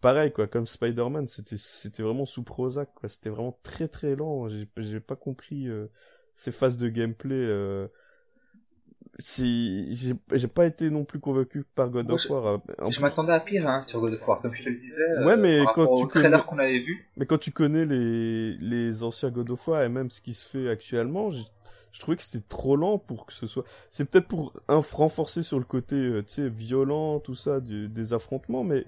pareil, quoi, comme Spider-Man, c'était, c'était vraiment sous Prozac, quoi. C'était vraiment très très lent. J'ai, j'ai pas compris euh, ces phases de gameplay. euh, si j'ai pas été non plus convaincu par God of War.
Euh, je m'attendais à pire hein, sur God of War, comme je te le disais.
Ouais, mais quand
tu connais... qu'on avait vu.
Mais quand tu connais les les anciens God of War et même ce qui se fait actuellement, je, je trouvais que c'était trop lent pour que ce soit. C'est peut-être pour un renforcer sur le côté, euh, tu sais, violent, tout ça, des affrontements, mais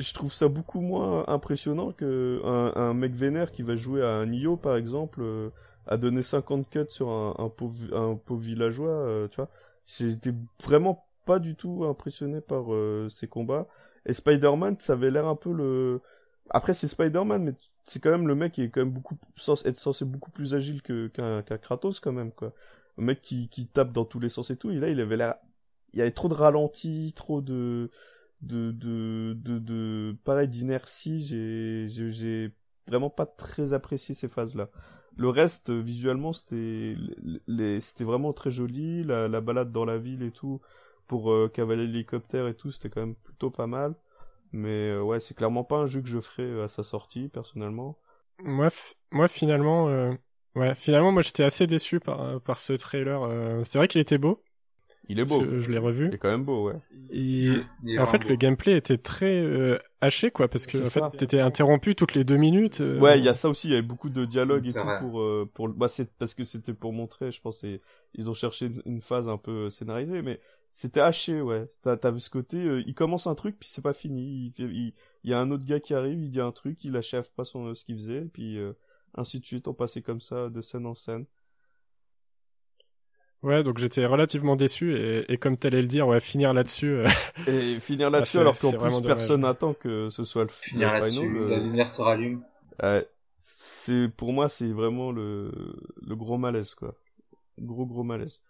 je trouve ça beaucoup moins impressionnant que un, mec vénère qui va jouer à un Nioh par exemple. Euh, à donner 50 cuts sur un, pauvre, villageois, euh, tu vois. J'étais vraiment pas du tout impressionné par euh, ces combats. Et Spider-Man, ça avait l'air un peu le... Après, c'est Spider-Man, mais c'est quand même le mec qui est quand même beaucoup être beaucoup plus agile qu'un Kratos quand même quoi. Un mec qui, tape dans tous les sens et tout. Là, il avait l'air, il y avait trop de ralenti, trop de de de de, de... pareil d'inertie. J'ai j'ai vraiment pas très apprécié ces phases là. Le reste, euh, visuellement, c'était les, c'était vraiment très joli. La, la, balade dans la ville et tout, pour euh, cavaler l'hélicoptère et tout, c'était quand même plutôt pas mal. Mais euh, ouais, c'est clairement pas un jeu que je ferais à sa sortie, personnellement.
Moi, moi finalement, ouais, finalement, moi j'étais assez déçu par, par ce trailer. c'est vrai qu'il était beau,
il est beau.
Je, l'ai revu.
Il est quand même beau, ouais.
Et en fait, le gameplay était très euh, haché, quoi, parce que en fait, t'étais interrompu toutes les deux minutes. Euh.
Ouais, il y a ça aussi. Il y avait beaucoup de dialogue et tout pour euh, pour. Bah, c'est parce que c'était pour montrer. Je pense ils ont cherché une, phase un peu scénarisée, mais c'était haché, ouais. T'as vu ce côté. il commence un truc puis c'est pas fini. Il, il, y a un autre gars qui arrive, il dit un truc, il achève pas son ce qu'il faisait, puis ainsi de suite. On passait comme ça de scène en scène.
Ouais, donc j'étais relativement déçu et, et comme t'allais le dire, ouais, finir là-dessus. Euh,
et finir là-dessus alors qu'en plus personne n'attend que ce soit le
finir là-dessus, la euh, lumière se rallume.
c'est pour moi c'est vraiment le le gros malaise quoi, gros gros malaise.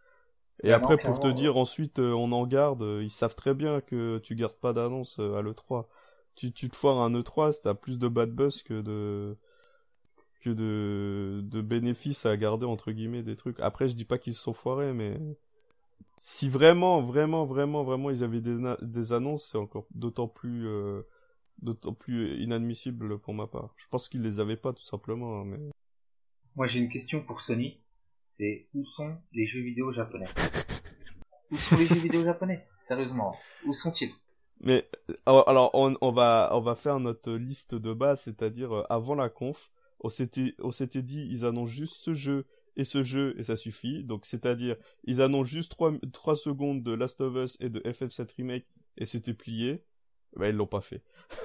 Et après pour te dire ensuite euh, on en garde, ils savent très bien que tu gardes pas d'annonce à l'E3. Tu tu te foires un E3, t'as plus de bad buzz que de que de, de bénéfices à garder entre guillemets des trucs. Après, je dis pas qu'ils se sont foirés, mais si vraiment, vraiment, vraiment, vraiment ils avaient des, des annonces, c'est encore d'autant plus, euh, d'autant plus inadmissible pour ma part. Je pense qu'ils les avaient pas tout simplement. Hein, mais...
Moi, j'ai une question pour Sony. C'est où sont les jeux vidéo japonais? Où sont les jeux vidéo japonais? Sérieusement, où sont-ils?
Mais alors on, on, va on va faire notre liste de base, c'est-à-dire euh, avant la conf, on s'était dit ils annoncent juste ce jeu et ce jeu et ça suffit. Donc c'est-à-dire ils annoncent juste 3, 3 secondes de Last of Us et de FF7 remake et c'était plié. Ben ils l'ont pas fait.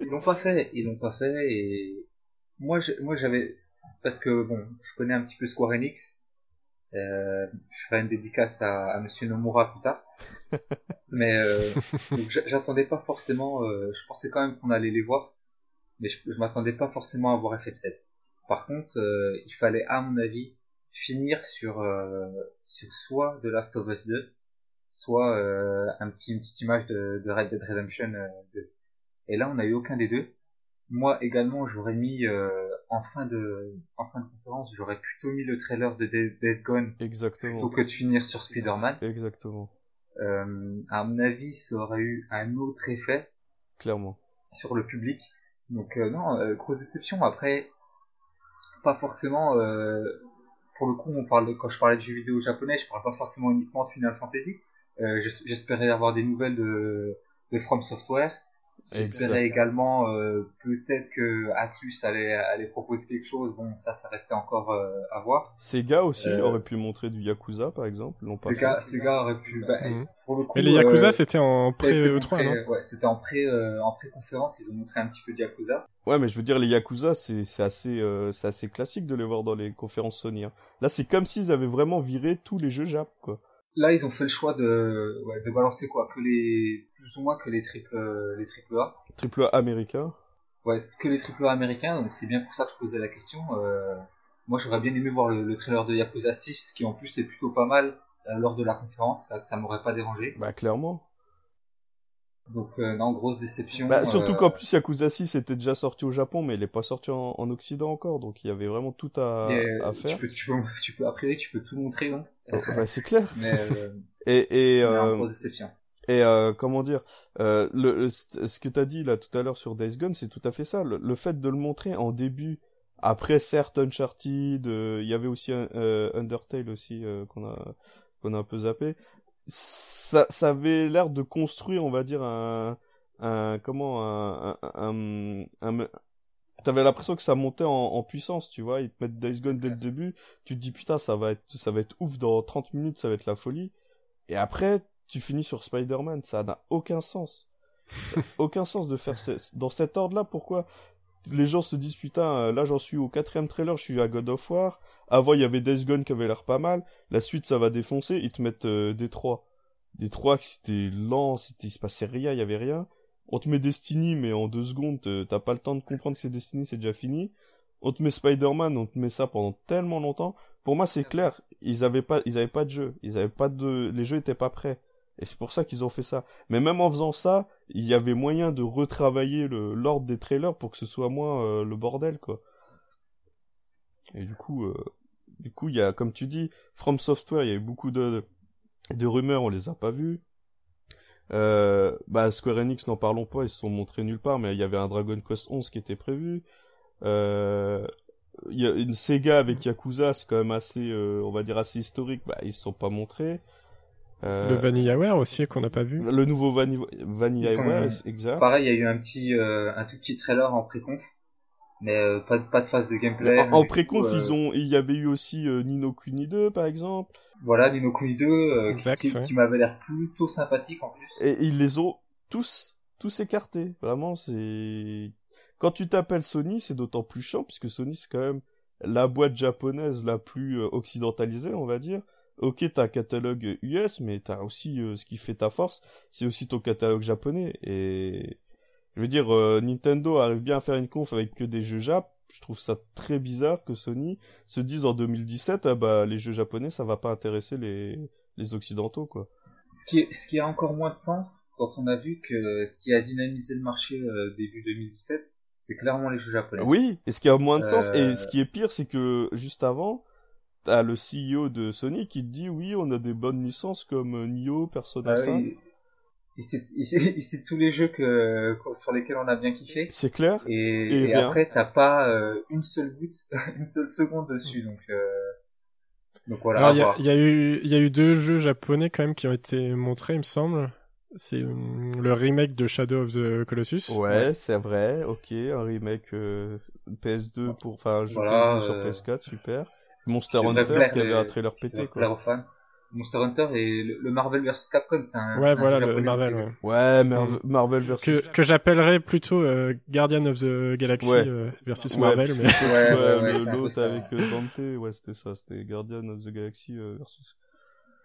ils l'ont pas fait, ils l'ont pas fait et moi moi j'avais parce que bon, je connais un petit peu Square Enix. Euh, je ferai une dédicace à, à Monsieur Nomura plus tard. Mais euh, j'attendais pas forcément. Euh, je pensais quand même qu'on allait les voir mais je, je m'attendais pas forcément à voir FF7. Par contre, euh, il fallait, à mon avis, finir sur, euh, sur soit The Last of Us 2, soit euh, un petit, une petite image de, de Red Dead Redemption 2. Et là, on n'a eu aucun des deux. Moi également, j'aurais mis en fin de en fin de conférence, j'aurais plutôt mis le trailer de Death Gone
Exactement.
plutôt que de finir sur Spider-Man.
Exactement.
À mon avis, ça aurait eu un autre effet.
Clairement.
Sur le public. Donc euh, non, euh, grosse déception. Après, pas forcément. Euh, pour le coup, on parle quand je parlais de jeux vidéo japonais, je parle pas forcément uniquement de Final Fantasy. J'espérais avoir des nouvelles de From Software. J'espérais également euh, peut-être que Atlus allait, allait proposer quelque chose. Bon, ça, ça restait encore euh, à voir.
Sega aussi euh... aurait pu montrer du Yakuza, par exemple.
Sega, Sega aurait pu. Bah,
mhm. pour le coup, Mais les Yakuza, euh, c'était en pré-E3, non
Ouais, c'était en pré, euh, en pré-conférence. Ils ont montré un petit peu de Yakuza.
Ouais, mais je veux dire, les Yakuza, c'est assez, c'est assez classique de les voir dans les conférences Sony. Hein. Là, c'est comme s'ils avaient vraiment viré tous les jeux Jap, quoi
là ils ont fait le choix de, ouais, de balancer quoi? Que les plus ou moins que les triple les triple A
triple A américains
ouais que les triple A américains donc c'est bien pour ça que je posais la question euh, moi j'aurais bien aimé voir le, trailer de Yakuza 6 qui en plus est plutôt pas mal euh, lors de la conférence ça, ça m'aurait pas dérangé
bah clairement
donc euh, non, grosse déception.
Bah, surtout euh, qu'en plus Yakuza 6 était déjà sorti au Japon, mais il est pas sorti en, Occident encore, donc il y avait vraiment tout à, à faire.
Tu peux, tu peux, tu peux, après, tu peux tout montrer, non
bah, C'est clair.
Mais, euh,
et, et,
euh, grosse déception.
Et euh, comment dire, euh, le, ce que t'as dit là tout à l'heure sur Days Gone, c'est tout à fait ça. Le, fait de le montrer en début, après certes Uncharted, il y avait aussi un, Undertale aussi qu'on a qu'on a un peu zappé, ça, ça avait l'air de construire, on va dire, un, un comment, un, un, un, T'avais l'impression que ça montait en, en, puissance, tu vois. Ils te mettent Days Gone dès le début. Tu te dis, putain, ça va être, ça va être ouf dans 30 minutes, ça va être la folie. Et après, tu finis sur Spider-Man. Ça n'a aucun sens. aucun sens de faire dans cet ordre-là. Pourquoi les gens se disent putain, là j'en suis au quatrième trailer, je suis à God of War. Avant il y avait Days Gone qui avait l'air pas mal. La suite ça va défoncer. Ils te mettent euh, des trois, des trois qui c'était lent, c'était il se passait rien, il y avait rien. On te met Destiny mais en deux secondes t'as pas le temps de comprendre que c'est Destiny, c'est déjà fini. On te met Spider-Man, on te met ça pendant tellement longtemps. Pour moi c'est clair, ils avaient pas, ils avaient pas de jeu, ils avaient pas de, les jeux étaient pas prêts. Et c'est pour ça qu'ils ont fait ça. Mais même en faisant ça, il y avait moyen de retravailler le l'ordre des trailers pour que ce soit moins euh, le bordel, quoi. Et du coup, euh, du coup, il y a, comme tu dis, From Software, il y a eu beaucoup de, de rumeurs, on les a pas vues. Euh, bah, Square Enix, n'en parlons pas, ils se sont montrés nulle part, mais il y avait un Dragon Quest 11 qui était prévu. Il y a une Sega avec Yakuza, c'est quand même assez, on va dire assez historique, bah, ils se sont pas montrés.
Euh, le VanillaWare aussi qu'on n'a pas vu.
Le nouveau Vani VanillaWare, exact.
Pareil, il y a eu un petit, euh, un tout petit trailer en pré-conf, mais euh, pas de pas de phase de gameplay.
En, en pré-conf, ils ont, il y avait eu aussi Nino Kuni 2 par exemple.
Voilà, Nino Kuni 2 exact, qui, qui m'avait l'air plutôt sympathique en plus.
Et ils les ont tous, tous écartés. Vraiment, c'est quand tu t'appelles Sony, c'est d'autant plus chiant puisque Sony c'est quand même la boîte japonaise la plus occidentalisée, on va dire ok, t'as un catalogue US, mais t'as aussi euh, ce qui fait ta force, c'est aussi ton catalogue japonais. Et je veux dire, euh, Nintendo arrive bien à faire une conf avec que des jeux Jap. Je trouve ça très bizarre que Sony se dise en 2017, ah bah les jeux japonais, ça va pas intéresser les les occidentaux quoi.
Ce qui est, ce qui a encore moins de sens quand on a vu que ce qui a dynamisé le marché euh, début 2017, c'est clairement les jeux japonais.
Oui, et ce qui a moins de sens et ce qui est pire, c'est que juste avant t'as le CEO de Sony qui te dit oui, on a des bonnes licences comme euh, Nioh, Persona 5. Ah
il c'est tous les jeux que, sur lesquels on a bien kiffé.
C'est clair.
Et, et, après, t'as pas euh, une seule goutte, une seule seconde dessus. Donc, euh... donc voilà.
Il y, a, y, a eu, il y a eu deux jeux japonais quand même qui ont été montrés, il me semble. C'est euh, le remake de Shadow of the Colossus.
Ouais, c'est vrai. Ok, un remake PS2 pour, enfin, un jeu PS2 sur PS4, super. Monster Hunter qui avait un trailer pété quoi.
Monster Hunter et le Marvel vs Capcom, c'est un.
Ouais, voilà, le Marvel. Ouais,
ouais Marvel vs.
Que, que j'appellerais plutôt euh, Guardian of the Galaxy euh, versus Marvel. mais...
ouais, ouais, l'autre avec euh, Dante, ouais, c'était ça, c'était Guardian of the Galaxy versus.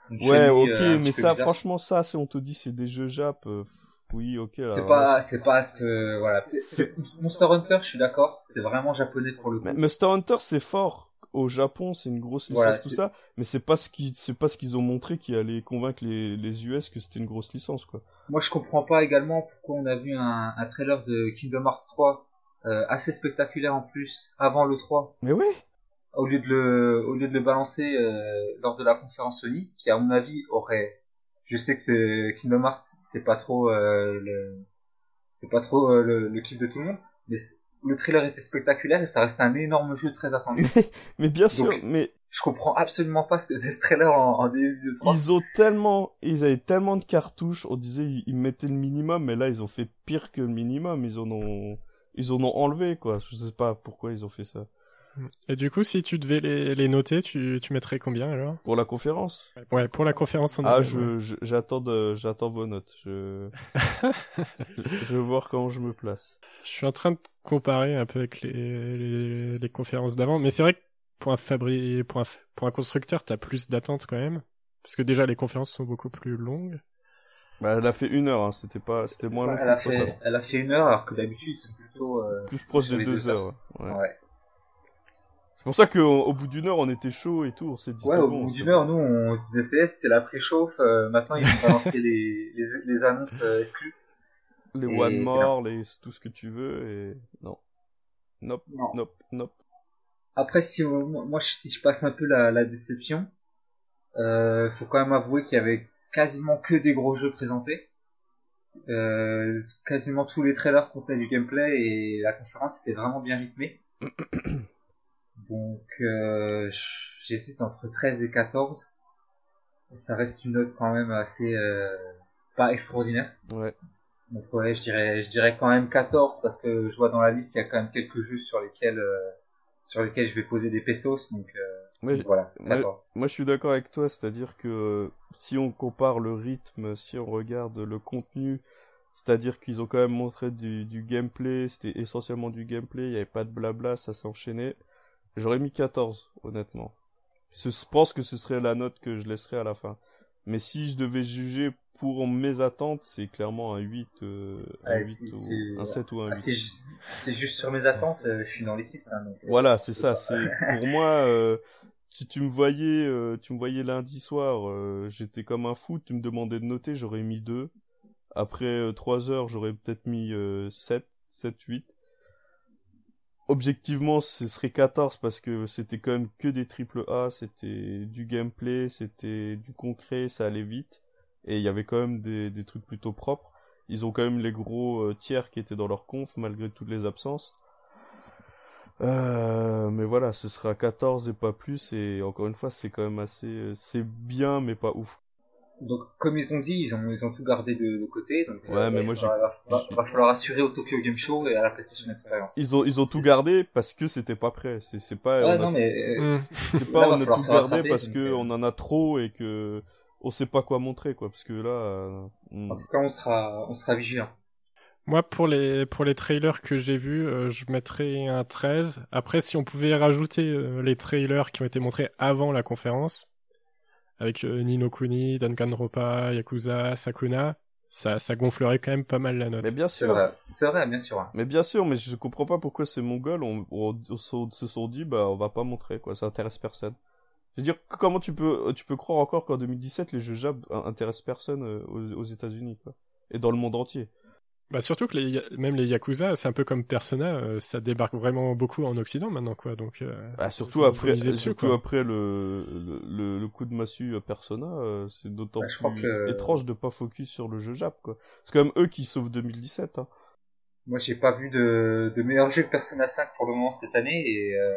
Ouais, ok, mais ça, franchement, ça, si on te dit c'est des jeux Jap, oui, ok.
C'est pas, c'est pas ce que, voilà. Monster Hunter, je suis d'accord, c'est vraiment japonais pour le coup.
Monster Hunter, c'est fort au Japon, c'est une grosse licence, tout ça, mais c'est pas ce qui, c'est pas ce qu'ils ont montré qui allait convaincre les, les US que c'était une grosse licence, quoi.
Moi, je comprends pas également pourquoi on a vu un, un trailer de Kingdom Hearts 3 euh, assez spectaculaire en plus avant le 3.
Mais oui.
Au lieu de le, au lieu de le balancer euh, lors de la conférence Sony, qui à mon avis aurait, je sais que c'est Kingdom Hearts, c'est pas trop euh, le, c'est pas trop le, le kiff de tout le monde, mais le trailer était spectaculaire et ça restait un énorme jeu très attendu.
mais, bien sûr, mais
je comprends absolument pas ce que c'est ce trailer en, en début de 3.
Ils ont tellement, ils avaient tellement de cartouches, on disait ils, mettaient le minimum, mais là ils ont fait pire que le minimum, ils en ont, ils en ont enlevé quoi. Je sais pas pourquoi ils ont fait ça.
Et du coup, si tu devais les, les noter, tu, tu mettrais combien alors?
Pour la conférence?
Ouais, pour la conférence en
Ah, je, j'attends j'attends vos notes. Je... je, vais voir comment je me place.
Je suis en train de comparer un peu avec les, les, conférences d'avant, mais c'est vrai que pour un fabri... pour un, pour un constructeur, t'as plus d'attentes quand même, parce que déjà les conférences sont beaucoup plus longues.
Bah, elle a fait une heure, hein. c'était pas, c'était moins long.
Elle a fait, elle a fait une heure, alors que d'habitude c'est plutôt euh,
plus proche des deux, heures. Ouais. ouais. C'est pour ça qu'au bout d'une heure, on était chaud et tout, on s'est dit
Ouais, au bout d'une heure, nous, on se disait c'était la préchauffe, euh, maintenant ils vont balancer les, les, les annonces euh, exclues.
Les one more, les, tout ce que tu veux, et non. Nope, non. nope, nope.
Après, si, moi, si je passe un peu la, la déception, euh, faut quand même avouer qu'il y avait quasiment que des gros jeux présentés. Euh, quasiment tous les trailers contenaient du gameplay et la conférence était vraiment bien rythmée. Donc euh, j'hésite entre 13 et 14. Ça reste une note quand même assez euh, pas extraordinaire.
Ouais.
Donc ouais, je dirais, je dirais quand même 14 parce que je vois dans la liste il y a quand même quelques jeux sur lesquels euh, sur lesquels je vais poser des pesos. Donc, euh, donc voilà, 14.
Moi, je suis d'accord avec toi, c'est-à-dire que si on compare le rythme, si on regarde le contenu, c'est-à-dire qu'ils ont quand même montré du, du gameplay, c'était essentiellement du gameplay, il n'y avait pas de blabla, ça s'enchaînait. J'aurais mis 14, honnêtement. Je pense que ce serait la note que je laisserais à la fin. Mais si je devais juger pour mes attentes, c'est clairement un 8, euh, un,
Ouais,
8
c'est-
ou
c'est-
un 7 ou un
Ah,
8.
c'est ju- c'est juste sur mes attentes, euh, je suis dans les 6. Hein, donc, euh,
Voilà, c'est ça. C'est pour moi. euh, si tu me voyais, tu me voyais lundi soir, j'étais comme un fou. Tu me demandais de noter, j'aurais mis 2. Après 3 heures, j'aurais peut-être mis euh, 7, 7, 8. Objectivement, ce serait 14 parce que c'était quand même que des triple A, c'était du gameplay, c'était du concret, ça allait vite. Et il y avait quand même des, trucs plutôt propres. Ils ont quand même les gros euh, tiers qui étaient dans leur conf malgré toutes les absences. Euh, mais voilà, ce sera 14 et pas plus. Et encore une fois, c'est quand même assez. euh, C'est bien, mais pas ouf.
Donc, comme ils ont dit, ils ont, ils ont tout gardé de, de côté. Donc, euh,
Ouais, mais
il
moi,
va, va, va- va falloir assurer au Tokyo Game Show et à la PlayStation Experience.
Ils ont, ils ont tout gardé parce que c'était pas prêt. C'est c'est pas.
Ouais,
on a-
non, mais euh,
Hmm.
C'est
Là,
pas
va
on a
falloir
tout gardé parce
donc,
que
euh.
on en a trop et que on sait pas quoi montrer quoi. Parce que là. euh,
en tout cas, on sera, on sera vigilant.
Moi, pour les, pour les trailers que j'ai vus, euh, je mettrais un 13. Après, si on pouvait rajouter euh, les trailers qui ont été montrés avant la conférence, avec euh, Nino Kuni, Danganronpa, Yakuza, Sakuna, ça, ça gonflerait quand même pas mal la note.
Mais bien
C'est
sûr.
vrai, c'est vrai, bien sûr.
Mais bien sûr, mais je comprends pas pourquoi ces mongols on, on- on se se sont dit bah on va pas montrer quoi, ça intéresse personne. Je veux dire comment tu peux tu peux croire encore qu'en 2017 les jeux Jap intéressent personne euh, aux, aux États-Unis quoi et dans le monde entier.
Bah surtout que les, même les Yakuza, c'est un peu comme Persona, euh, ça débarque vraiment beaucoup en Occident maintenant, quoi. Donc, euh,
Bah, surtout après
dessus,
surtout
quoi.
après le, le le coup de massue à Persona, euh, c'est d'autant
Bah,
plus
que-
étrange de pas focus sur le jeu Jap quoi. C'est quand même eux qui sauvent 2017 hein.
Moi, j'ai pas vu de, de meilleur jeu que Persona 5 pour le moment cette année et euh,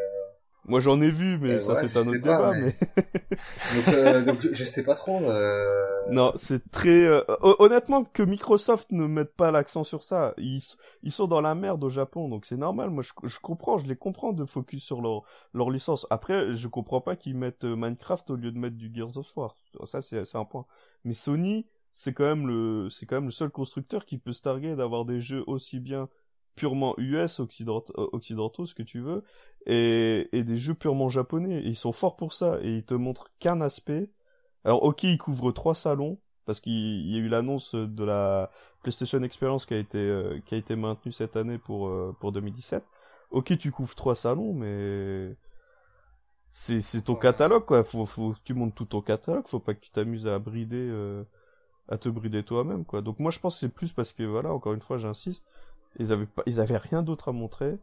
Moi j'en ai vu mais
Euh,
ça
ouais,
c'est un autre débat
mais-
mais...
donc, euh, donc je, sais pas trop. Euh...
Non, c'est très euh, hon- honnêtement que Microsoft ne mette pas l'accent sur ça. Ils ils sont dans la merde au Japon, donc c'est normal. Moi, je, je comprends, je les comprends de focus sur leur leur licence. Après, je comprends pas qu'ils mettent euh, Minecraft au lieu de mettre du Gears of War. Ça, c'est c'est un point. Mais Sony, c'est quand même le c'est quand même le seul constructeur qui peut se targuer d'avoir des jeux aussi bien purement US occident- euh, occidentaux, ce que tu veux, et, et des jeux purement japonais. Et ils sont forts pour ça et ils te montrent qu'un aspect. Alors ok, ils couvrent trois salons parce qu'il y a eu l'annonce de la PlayStation Experience qui a été euh, qui a été maintenue cette année pour euh, pour 2017. Ok, tu couvres trois salons, mais c'est ton catalogue quoi. Faut faut que tu montes tout ton catalogue. Faut pas que tu t'amuses à brider euh, à te brider toi-même quoi. Donc moi je pense que c'est plus parce que voilà encore une fois j'insiste, ils avaient pas ils avaient rien d'autre à montrer.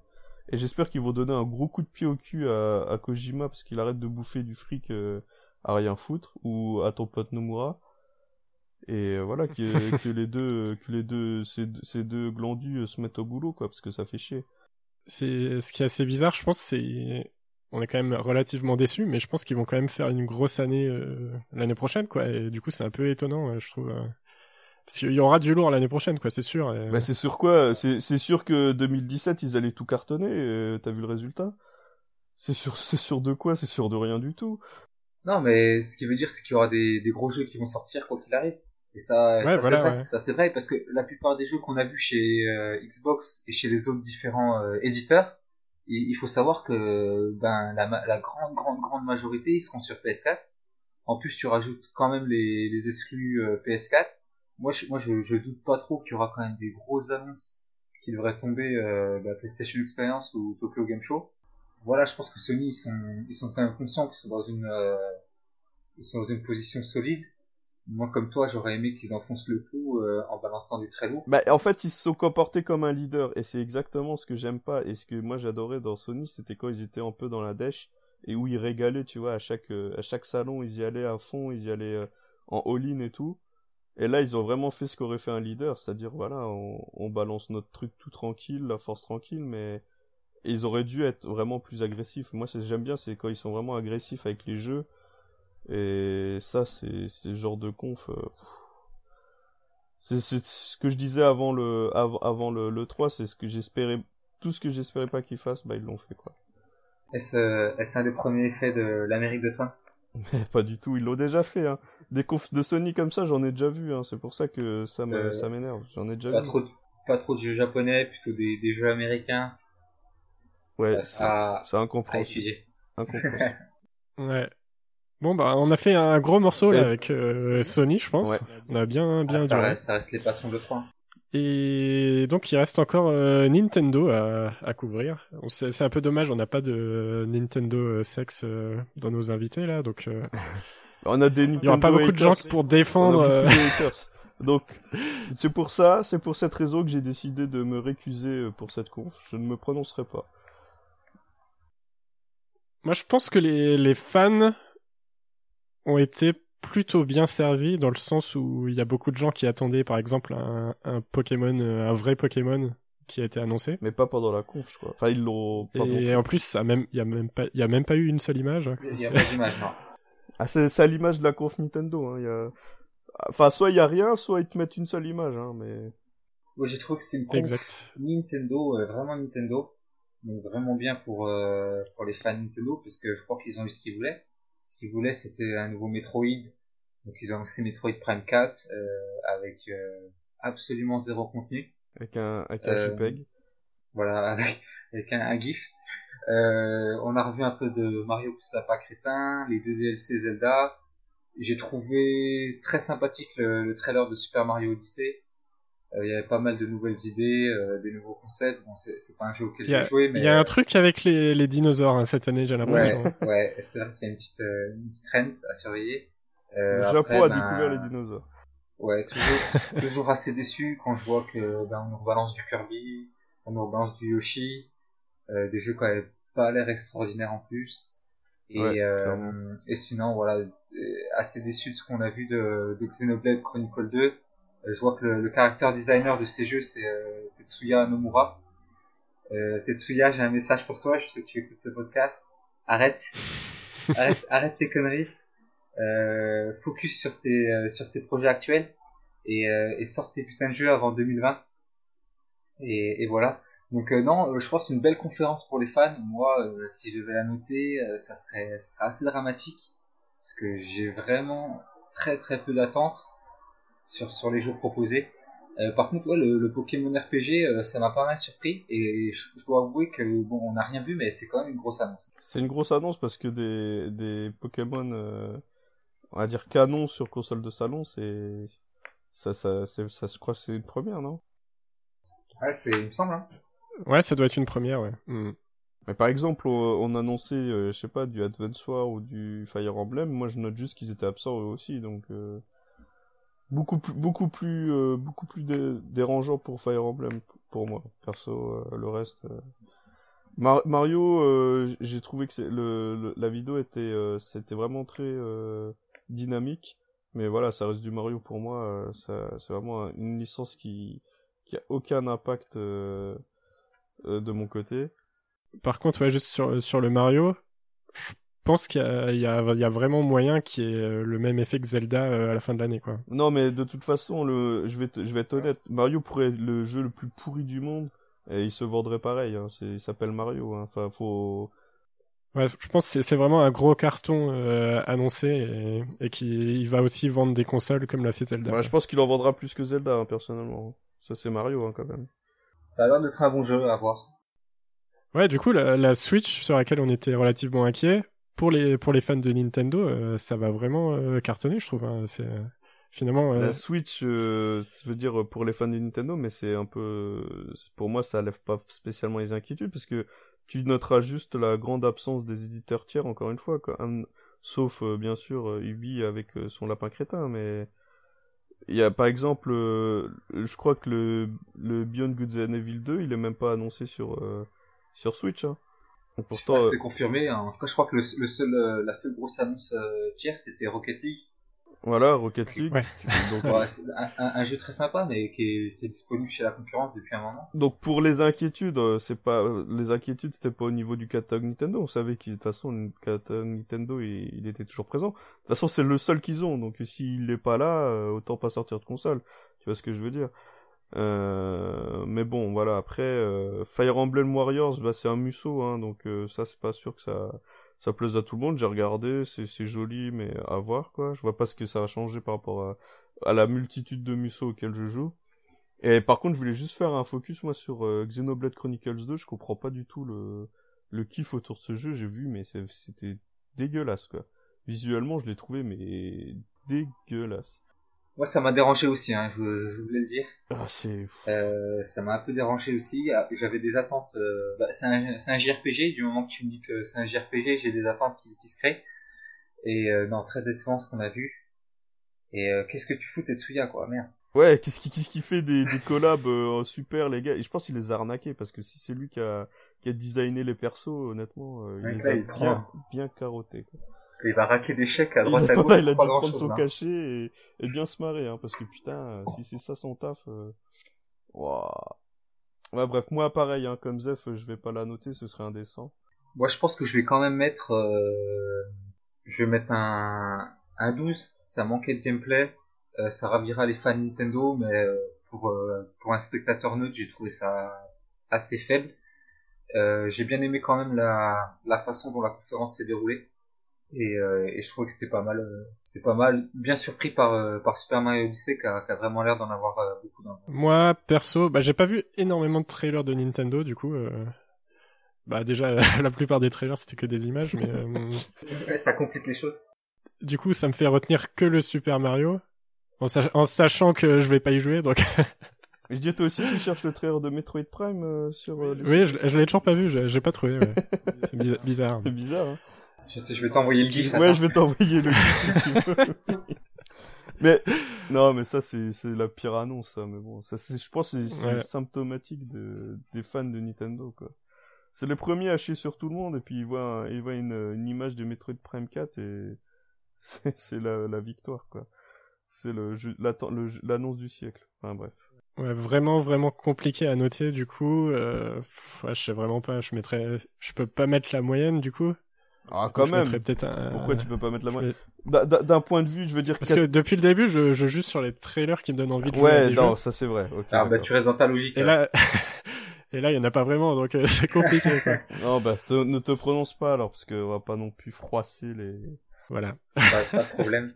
Et j'espère qu'ils vont donner un gros coup de pied au cul à, à Kojima parce qu'il arrête de bouffer du fric euh, à rien foutre ou à ton pote Nomura. Et voilà que, que les deux que les deux ces, deux- ces deux glandus euh, se mettent au boulot quoi parce que ça fait chier.
c'est ce qui est assez bizarre, je pense, c'est on est quand même relativement déçus, mais je pense qu'ils vont quand même faire une grosse année euh, l'année prochaine, quoi. Et du coup, c'est un peu étonnant, je trouve, euh, parce qu'il y aura du lourd l'année prochaine, quoi, c'est sûr. et-
Bah c'est sur quoi C'est c'est sûr que 2017 ils allaient tout cartonner. et T'as vu le résultat? C'est c'est sur de quoi? C'est sur de rien du tout.
Non, mais ce qui veut dire, c'est qu'il y aura des, des gros jeux qui vont sortir quoi qu'il arrive. Et ça,
Ouais,
ça
voilà,
c'est vrai.
ouais.
Ça c'est vrai parce que la plupart des jeux qu'on a vus chez euh, Xbox et chez les autres différents euh, éditeurs, il, il faut savoir que ben la, ma- la grande grande grande majorité ils seront sur PS4. En plus, tu rajoutes quand même les, les exclus euh, PS4. Moi, je, moi, je, je doute pas trop qu'il y aura quand même des grosses annonces qui devraient tomber euh, bah, PlayStation Experience ou Tokyo Game Show. Voilà, je pense que Sony ils sont ils sont quand même conscients qu'ils sont dans une euh, ils sont dans une position solide. Moi, comme toi, j'aurais aimé qu'ils enfoncent le clou euh, en balançant du très lourd.
Bah en fait ils se sont comportés comme un leader et c'est exactement ce que j'aime pas et ce que moi j'adorais dans Sony c'était quand ils étaient un peu dans la dèche et où ils régalaient tu vois à chaque euh, à chaque salon ils y allaient à fond ils y allaient euh, en all-in et tout. Et là, ils ont vraiment fait ce qu'aurait fait un leader, c'est-à-dire, voilà, on, balance notre truc tout tranquille, la force tranquille, mais ils auraient dû être vraiment plus agressifs. Moi, ce que j'aime bien, c'est quand ils sont vraiment agressifs avec les jeux, Et ça, c'est ce genre de conf. Euh, c'est ce que je disais avant le avant, le, le 3, c'est ce que j'espérais tout ce que j'espérais pas qu'ils fassent, bah ils l'ont fait quoi.
Est-ce euh, est un des premiers effets de l'Amérique de toi
Pas du tout, ils l'ont déjà fait. Hein. Des confs de Sony comme ça, j'en ai déjà vu. Hein. C'est pour ça que ça ça m'énerve. J'en ai déjà
pas
vu.
Trop, pas trop de jeux japonais, plutôt des, des jeux américains.
Ouais, c'est incompréhensible.
ouais. Bon bah on a fait un gros morceau là avec euh, Sony je pense. On a bien bien
ah, ça, reste, ça reste les patrons de 3.
Et donc il reste encore euh, Nintendo à, à couvrir. C'est un peu dommage, on n'a pas de Nintendo euh, sexe dans nos invités là, donc.
on a des Nintendo
Il y aura pas beaucoup de gens pour défendre.
donc c'est pour ça, c'est pour cette raison que j'ai décidé de me récuser pour cette conf. Je ne me prononcerai pas.
Moi, je pense que les, les fans ont été plutôt bien servis dans le sens où il y a beaucoup de gens qui attendaient, par exemple, un, un Pokémon, un vrai Pokémon qui a été annoncé.
Mais pas pendant la conf, quoi. Enfin, ils l'ont
pas Et en plus, ça même, il y a même pas, il y a même pas eu une seule image. Hein,
il y a pas d'image, non.
Ah, c'est à l'image de la conf Nintendo, hein. Il y a... Enfin, soit il y a rien, soit ils te mettent une seule image, hein, mais.
Moi, j'ai trouvé que c'était une conf exact. Nintendo, euh, vraiment Nintendo. Donc vraiment bien pour, euh, pour les fans Nintendo, parce que je crois qu'ils ont eu ce qu'ils voulaient. Ce qu'ils voulaient, c'était un nouveau Metroid. Donc ils ont lancé Metroid Prime 4 euh, avec euh, absolument zéro contenu.
Avec un, avec un JPEG.
Voilà, avec, avec un, GIF. on a revu un peu de Mario plus Lapin Crétin, les deux DLC Zelda. J'ai trouvé très sympathique le, le, trailer de Super Mario Odyssey. Euh, il y avait pas mal de nouvelles idées, euh, des nouveaux concepts. Bon, c'est pas un jeu auquel j'ai joué, mais
il y a un truc avec les, les dinosaures hein, cette année, j'ai l'impression.
Ouais, ouais c'est vrai qu'il y a une petite, euh, une petite trend à surveiller.
le Japon a ben, découvert les dinosaures.
Ouais, toujours, toujours assez déçu quand je vois que ben on nous balance du Kirby, on nous balance du Yoshi, euh, des jeux qui n'avaient pas l'air extraordinaires en plus. Et, ouais, euh, et sinon, voilà, assez déçu de ce qu'on a vu de, de Xenoblade Chronicle 2 euh, je vois que le, le caractère designer de ces jeux, c'est euh, Tetsuya Nomura. Euh, Tetsuya, j'ai un message pour toi. Je sais que tu écoutes ce podcast. Arrête, arrête, arrête tes conneries. Euh, focus sur tes euh, sur tes projets actuels et, et sors tes putains de jeux avant 2020. Et, et voilà. Donc non, je pense une belle conférence pour les fans. Moi, si je devais la noter, ça serait, ça serait assez dramatique parce que j'ai vraiment très très peu d'attentes sur, sur les jeux proposés. Euh, par contre, ouais, le, le, Pokémon RPG, euh, ça m'a pas mal surpris et je, dois avouer que bon, on n'a rien vu, mais c'est quand même une grosse annonce.
C'est une grosse annonce parce que des, des Pokémon, euh, on va dire canon sur console de salon, c'est ça, ça, ça, ça, je crois que c'est une première, non?
Ouais, c'est, il me semble. Hein.
Ouais, ça doit être une première, ouais. Hmm.
Mais par exemple, on, annonçait, je sais pas, du Advance War ou du Fire Emblem. Moi, je note juste qu'ils étaient absents eux aussi, donc beaucoup plus beaucoup plus euh, beaucoup plus dérangeant pour Fire Emblem pour moi perso euh, le reste euh. Mario j'ai trouvé que le, la vidéo était c'était vraiment très dynamique mais voilà ça reste du Mario pour moi c'est vraiment une licence qui qui a aucun impact de mon côté
par contre ouais juste sur sur le Mario pense qu'il y, y, a vraiment moyen qu'il y ait euh, le même effet que Zelda euh, à la fin de l'année, quoi.
Non, mais de toute façon, le, je vais, je vais être honnête, Mario pourrait être le jeu le plus pourri du monde et il se vendrait pareil. Hein. Il s'appelle Mario. Hein. Enfin, faut.
Ouais, je pense que c'est vraiment un gros carton euh, annoncé et, et qu'il va aussi vendre des consoles comme l'a fait Zelda.
Ouais, je pense qu'il en vendra plus que Zelda, hein, personnellement. Ça, c'est Mario, hein, quand même.
Ça a l'air d'être un bon jeu à voir.
Ouais, du coup, la, la, Switch sur laquelle on était relativement inquiet, pour les pour les fans de Nintendo, euh, ça va vraiment euh, cartonner, je trouve. Hein. Finalement
la Switch, euh, je veux dire pour les fans de Nintendo, mais c'est un peu, pour moi, ça lève pas spécialement les inquiétudes parce que tu noteras juste la grande absence des éditeurs tiers, encore une fois, sauf bien sûr Ubi avec son lapin crétin, mais il y a par exemple, je crois que le, le Beyond Good and Evil 2, il est même pas annoncé sur sur Switch. Hein.
Pourtant, c'est confirmé. Hein. En tout cas, je crois que le, seul, euh, la seule grosse annonce euh, tiers, c'était Rocket League.
Voilà, Rocket League.
Ouais.
Donc,
Ouais, c'est un, un- un jeu très sympa, mais qui est, qui est disponible chez la concurrence depuis un moment.
donc pour les inquiétudes, euh, c'est pas euh, les inquiétudes, c'était pas au niveau du catalogue Nintendo. On savait qu'il de toute façon le catalogue Nintendo, il, il était toujours présent. De toute façon, c'est le seul qu'ils ont. Donc s'il n'est pas là, euh, autant pas sortir de console. Tu vois ce que je veux dire? Euh, mais bon, voilà. Après, euh, Fire Emblem Warriors, bah, c'est un musso, hein, donc euh, ça, c'est pas sûr que ça, ça plaise à tout le monde. J'ai regardé, c'est, joli, mais à voir, quoi. Je vois pas ce que ça va changer par rapport à, à la multitude de musso auxquels je joue. Et par contre, je voulais juste faire un focus, moi, sur euh, Xenoblade Chronicles 2. Je comprends pas du tout le, le kiff autour de ce jeu. J'ai vu, mais c'était dégueulasse, quoi. Visuellement, je l'ai trouvé, mais dégueulasse.
Moi, ça m'a dérangé aussi, hein, je, je voulais le dire.
Ah, c'est...
Euh, ça m'a un peu dérangé aussi. Ah, J'avais des attentes. euh, bah, c'est un, c'est un JRPG. Du moment que tu me dis que c'est un JRPG, j'ai des attentes qui, qui se créent. Et euh, non, très décevant ce qu'on a vu. Et euh, qu'est-ce que tu fous, Tetsuya, quoi, merde.
Ouais, qu'est-ce qui, qu'est-ce qui fait des, des collabs euh, super, les gars? Et je pense qu'il les a arnaqués, parce que si c'est lui qui a, qui a designé les persos, honnêtement, il
Ouais,
les
là,
a
il prend.
bien, bien carottés. quoi.
Il va raquer des chèques à
Il,
droite à gauche.
voilà, il a dû prendre son
hein.
cachet et, et bien se marrer, hein, parce que putain, si c'est ça son taf... Euh... ouah. Ouais, bref, moi pareil, hein, comme Zef, je vais pas la noter, ce serait indécent.
Moi, je pense que je vais quand même mettre, euh, je vais mettre un, un 12. Ça manquait de gameplay. Euh, ça ravira les fans Nintendo, mais euh, pour, euh, pour un spectateur neutre, j'ai trouvé ça assez faible. Euh, j'ai bien aimé quand même la, la façon dont la conférence s'est déroulée. Et, euh, et je trouvais que c'était pas mal, euh, c'était pas mal, bien surpris par, euh, par Super Mario Odyssey qui a, qui a vraiment l'air d'en avoir euh, beaucoup dans
Moi, perso, bah, j'ai pas vu énormément de trailers de Nintendo, du coup. euh, Bah, déjà, la plupart des trailers, c'était que des images, mais euh,
Ouais, ça complique les choses.
du coup, ça me fait retenir que le Super Mario, en, sach- en sachant que je vais pas y jouer, donc
je dis, toi aussi, tu cherches le trailer de Metroid Prime euh, sur euh, les
oui, je, je l'ai toujours pas vu, j'ai pas trouvé. ouais. C'est bi- bizarre.
C'est bizarre, hein
Je, vais t'envoyer le gif.
Ouais,
attends.
je vais t'envoyer le gif si tu veux. mais non, mais ça c'est c'est la pire annonce ça, mais bon, ça c'est je pense que c'est c'est
Ouais.
symptomatique de des fans de Nintendo quoi. C'est les premiers à chier sur tout le monde et puis ils voient ils voient une, une image de Metroid Prime 4 et c'est c'est la la victoire quoi. C'est le jeu- l'atten- le jeu- l'annonce du siècle. Enfin bref.
Ouais, vraiment, vraiment compliqué à noter, du coup. Euh, pff, ouais, je sais vraiment pas, je mettrais... Je peux pas mettre la moyenne, du coup?
Ah quand
Je
même.
mettrais peut-être un...
Pourquoi tu peux pas mettre la main
vais-
D'un- point de vue, je veux dire
Parce que depuis le début, je, je joue sur les trailers qui me donnent envie de jouer à
Ouais, non,
jeux.
ça c'est vrai. OK.
Ah bah tu restes dans ta logique.
Et
là.
et là, il y en a pas vraiment, donc euh, c'est compliqué, quoi.
Non, bah te- ne te prononce pas alors parce qu'on va pas non plus froisser les
Voilà.
Pas, pas de problème.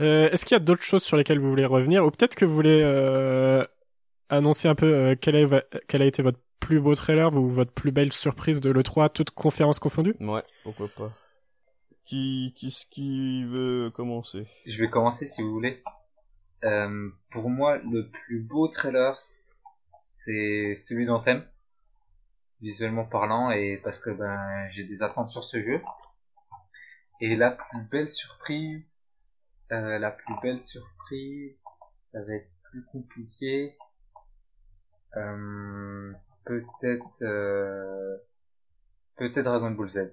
Euh, Est-ce qu'il y a d'autres choses sur lesquelles vous voulez revenir, ou peut-être que vous voulez euh, annoncer un peu euh, quel, est, va- quel a été votre plus beau trailer ou votre plus belle surprise de l'E3, toute conférence confondue
Ouais, pourquoi pas. Qui, qui, qui veut commencer?
Je vais commencer si vous voulez. Euh, pour moi, le plus beau trailer, c'est celui d'Anthem, visuellement parlant, et parce que ben j'ai des attentes sur ce jeu. Et la plus belle surprise, euh, la plus belle surprise, ça va être plus compliqué. Euh, peut-être, euh, peut-être Dragon Ball Z.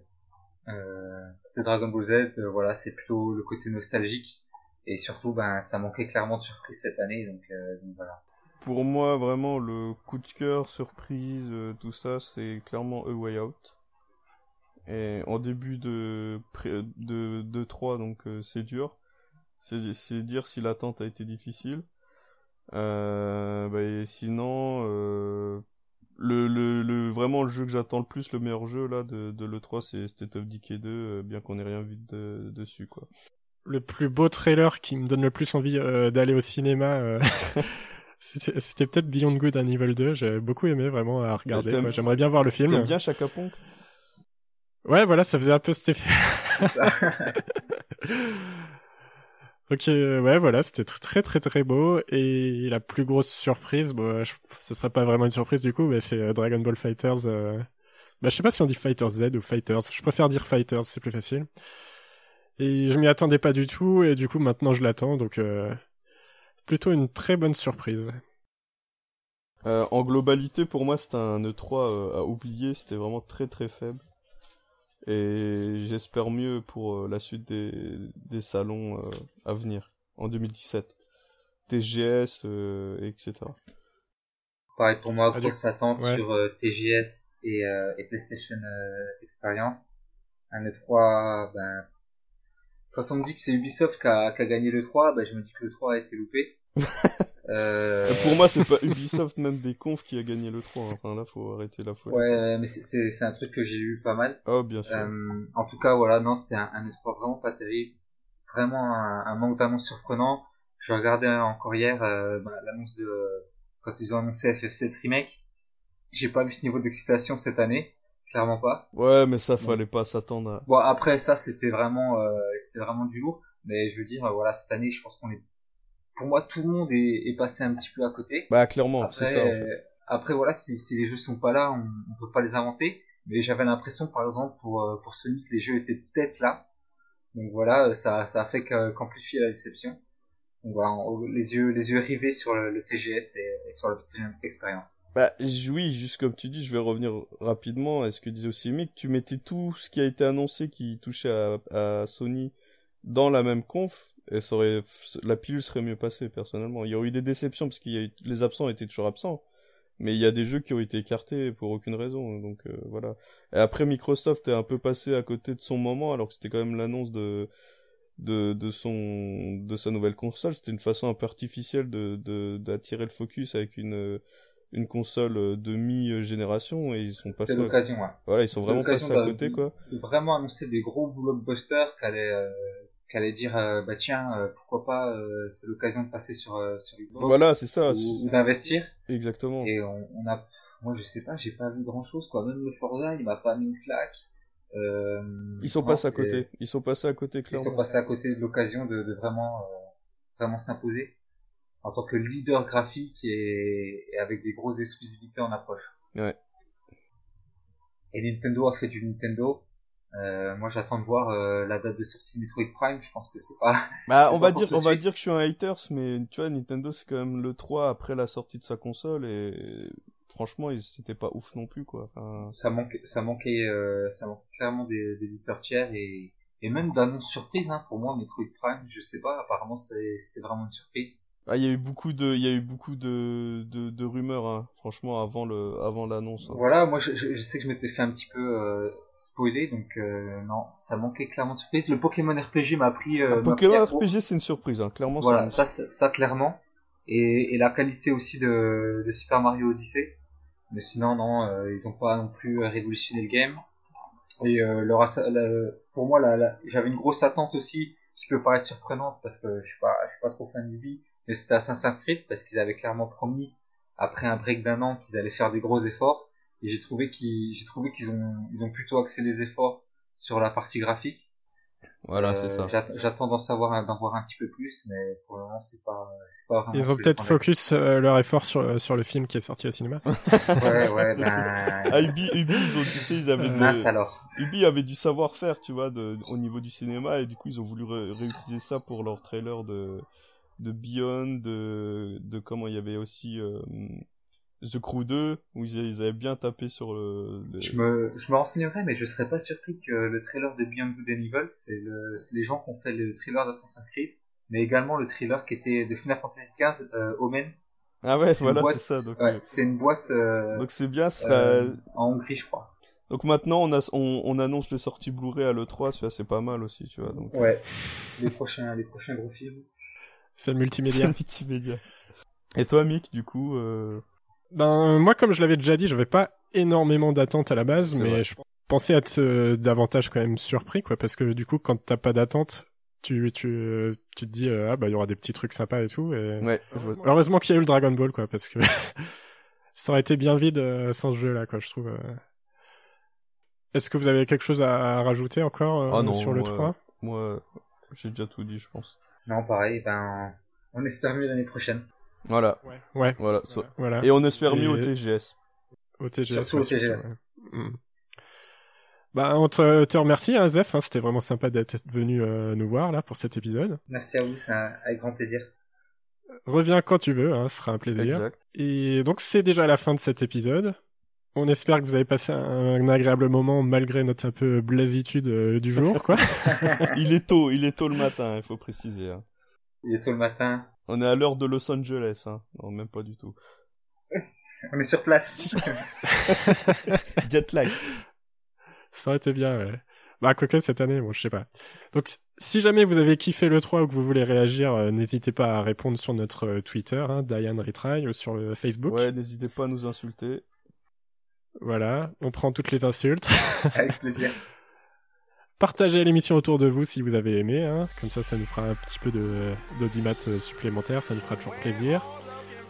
Peut-être Dragon Ball Z, euh, voilà, c'est plutôt le côté nostalgique. Et surtout, ben, ça manquait clairement de surprise cette année, donc, voilà.
Pour moi, vraiment, le coup de cœur, surprise, tout ça, c'est clairement A Way Out. Et en début de pré- de, de 3, donc c'est dur. C'est dire si l'attente a été difficile. Euh, bah, et sinon, euh, le, le, le, vraiment le jeu que j'attends le plus, le meilleur jeu là de, de l'E3, c'est State of Decay 2, euh, bien qu'on ait rien vu de, dessus, quoi.
Le plus beau trailer qui me donne le plus envie euh, d'aller au cinéma, euh, c'était c'était peut-être Beyond Good and Evil 2. J'ai beaucoup aimé vraiment à regarder. Quoi. J'aimerais bien voir le film.
T'aimes bien Chaka Ponk
Ouais, voilà, ça faisait un peu cet effet. Ok, ouais, voilà, c'était tr- très très très beau. Et la plus grosse surprise, bon, ce serait pas vraiment une surprise du coup, mais c'est euh, Dragon Ball Fighters. euh, Bah, je sais pas si on dit Fighters Z ou Fighters. Je préfère dire Fighters, c'est plus facile. Et je m'y attendais pas du tout, et du coup maintenant je l'attends, donc euh, plutôt une très bonne surprise.
Euh, en globalité, pour moi, c'était un E3 euh, à oublier. C'était vraiment très très faible. Et j'espère mieux pour la suite des, des salons à venir en 2017. TGS, etc.
Pareil pour moi, grosse attente sur TGS et, et PlayStation Experience. Un E3, ben, quand on me dit que c'est Ubisoft qui a, qui a, gagné le 3, ben, je me dis que le 3 a été loupé.
euh... Pour moi, c'est pas Ubisoft même des confs qui a gagné le 3. Hein. Enfin là, faut arrêter la folie.
Ouais, mais c'est un truc que j'ai eu pas mal.
Oh, bien sûr.
Euh, en tout cas, voilà, non, c'était un, un E3 vraiment pas terrible. Vraiment un, un manque d'annonce surprenant. Je regardais encore hier euh, bah, l'annonce de quand ils ont annoncé FF7 Remake. J'ai pas vu ce niveau d'excitation cette année clairement pas.
Ouais, mais ça fallait pas s'attendre. À...
Bon après ça c'était vraiment euh, c'était vraiment du lourd, mais je veux dire voilà cette année je pense qu'on est pour moi tout le monde est, est, passé un petit peu à côté.
Bah clairement, c'est ça en fait.
Après voilà si, si les jeux sont pas là, on, on peut pas les inventer, mais j'avais l'impression par exemple pour euh, pour Sonic les jeux étaient peut-être là. Donc voilà, ça ça a fait qu'amplifier la déception. Donc voilà, les yeux les yeux rivés sur le, TGS et, et sur la expérience.
Bah oui, juste comme tu dis, je vais revenir rapidement à ce que disait aussi Mick, tu mettais tout ce qui a été annoncé qui touchait à, à Sony dans la même conf, et ça aurait, la pilule serait mieux passée personnellement. Il y aurait eu des déceptions parce a eu, les absents étaient toujours absents, mais il y a des jeux qui ont été écartés pour aucune raison, donc euh, voilà. Et après Microsoft est un peu passé à côté de son moment alors que c'était quand même l'annonce de de, de son de sa nouvelle console, c'était une façon un peu artificielle de d'attirer le focus avec une une console euh, de mi-génération et ils sont passés.
L'occasion, ouais.
Voilà, ils sont vraiment passés à côté, quoi.
De vraiment annoncer des gros blockbusters qui allaient, euh, qu'allait dire, euh, bah tiens, euh, pourquoi pas, c'est l'occasion de passer sur, sur Xbox.
Voilà, c'est ça.
Ou, d'investir.
Exactement.
Et on, on, a, moi je sais pas, j'ai pas vu grand chose, quoi. Même le Forza, il m'a pas mis une claque.
ils sont passés à côté. Ils sont passés à côté, clairement.
Ils sont passés à côté de l'occasion de, de vraiment, vraiment s'imposer en tant que leader graphique et, avec des grosses exclusivités en approche.
Ouais.
Et Nintendo a fait du Nintendo. Euh, moi, j'attends de voir euh, la date de sortie Metroid Prime. Je pense que c'est pas.
Bah, on va dire, on va dire que je suis un haters, mais tu vois, Nintendo c'est quand même le 3 après la sortie de sa console et franchement, c'était pas ouf non plus quoi. Enfin...
Ça manquait, ça manquait, euh, ça manquait clairement des, des tiers et et même d'annonces surprises. Hein, pour moi, Metroid Prime, je sais pas. Apparemment, c'était vraiment une surprise.
Ah, il y a eu beaucoup de, il y a eu beaucoup de, de, de rumeurs, hein, franchement, avant le, avant l'annonce. Hein.
Voilà, moi, je, je, sais que je m'étais fait un petit peu euh, spoiler, donc euh, non, ça manquait clairement de surprise. Le Pokémon RPG m'a pris. Euh,
Pokémon RPG, c'est une surprise, hein, clairement.
Voilà, ça, ça, ça, clairement, et, et la qualité aussi de, de Super Mario Odyssey. Mais sinon, non, euh, ils ont pas non plus révolutionné le game. Et euh, leur, pour moi, là, j'avais une grosse attente aussi, qui peut paraître surprenante parce que je suis pas, je suis pas trop fan du vie mais c'était Assassin's Creed parce qu'ils avaient clairement promis après un break d'un an qu'ils allaient faire des gros efforts et j'ai trouvé qu'ils j'ai trouvé qu'ils ont ils ont plutôt axé les efforts sur la partie graphique
voilà, c'est ça.
Euh, j'attends d'en savoir, d'en voir un petit peu plus, mais pour le moment, c'est pas, c'est pas vraiment.
Ils ont peut-être focus euh, leur effort sur euh, sur le film qui est sorti au cinéma.
ouais, ouais. Ben...
Ah, Ubi, Ubi, ils ont, tu sais, ils avaient.
De... alors.
Ubi avait du savoir-faire, tu vois, de, au niveau du cinéma, et du coup, ils ont voulu réutiliser ça pour leur trailer de de Beyond, de, de comment il y avait aussi euh, The Crew 2, où ils, avaient bien tapé sur le...
Je, me, je me renseignerai, mais je serais pas surpris que le trailer de Beyond Good and Evil, c'est le, les gens qui ont fait le trailer d'Assassin's Creed, mais également le trailer qui était de Final Fantasy XV, euh, Omen.
Ah ouais, voilà, c'est ça. Donc,
ouais, c'est une boîte. Euh,
donc c'est bien, sera...
en Hongrie, je crois.
Donc maintenant, on, a, on, on annonce les sorties Blu-ray à l'E3, c'est pas mal aussi, tu vois. Donc...
Ouais, les prochains, les prochains gros films.
C'est le multimédia.
multimédia. Et toi, Mick, du coup euh...
Ben moi, comme je l'avais déjà dit, j'avais pas énormément d'attentes à la base, mais je pensais être euh, davantage quand même surpris, quoi, parce que du coup, quand t'as pas d'attente, tu tu tu te dis euh, ah bah il y aura des petits trucs sympas et tout. Et...
Ouais.
Heureusement qu'il y a eu le Dragon Ball, quoi, parce que ça aurait été bien vide euh, sans ce jeu-là, quoi, je trouve. Est-ce que vous avez quelque chose à, rajouter encore
ah non,
sur le
3 Moi, j'ai déjà tout dit, je pense.
Non, pareil, ben, on espère mieux l'année prochaine.
Voilà.
Ouais.
Voilà. voilà. Et on espère mieux au TGS.
Au TGS.
Surtout au TGS.
Hmm. Bah, on te, te remercie, hein, Zef. Hein, C'était vraiment sympa d'être venu euh, nous voir là pour cet épisode.
Merci à vous, c'est avec grand plaisir.
Reviens quand tu veux, hein, ce sera un plaisir.
Exact.
Et donc c'est déjà la fin de cet épisode. On espère que vous avez passé un, agréable moment malgré notre un peu blasitude euh, du jour, quoi.
il est tôt, il est tôt le matin, il faut préciser. Hein.
Il est tôt le matin.
On est à l'heure de Los Angeles, hein. Non, même pas du tout.
On est sur place.
Jet lag.
Ça aurait été bien, ouais. Bah, quoique cette année, bon, je sais pas. Donc, si jamais vous avez kiffé le 3 ou que vous voulez réagir, euh, n'hésitez pas à répondre sur notre euh, Twitter, hein, Diane Retry, ou sur le Facebook.
Ouais, n'hésitez pas à nous insulter.
Voilà, on prend toutes les insultes.
Avec plaisir.
Partagez l'émission autour de vous si vous avez aimé, hein. comme ça ça nous fera un petit peu d'audimat euh, supplémentaire, ça nous fera toujours plaisir.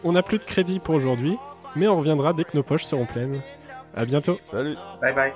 On n'a plus de crédit pour aujourd'hui, mais on reviendra dès que nos poches seront pleines. À bientôt.
Salut.
Bye bye.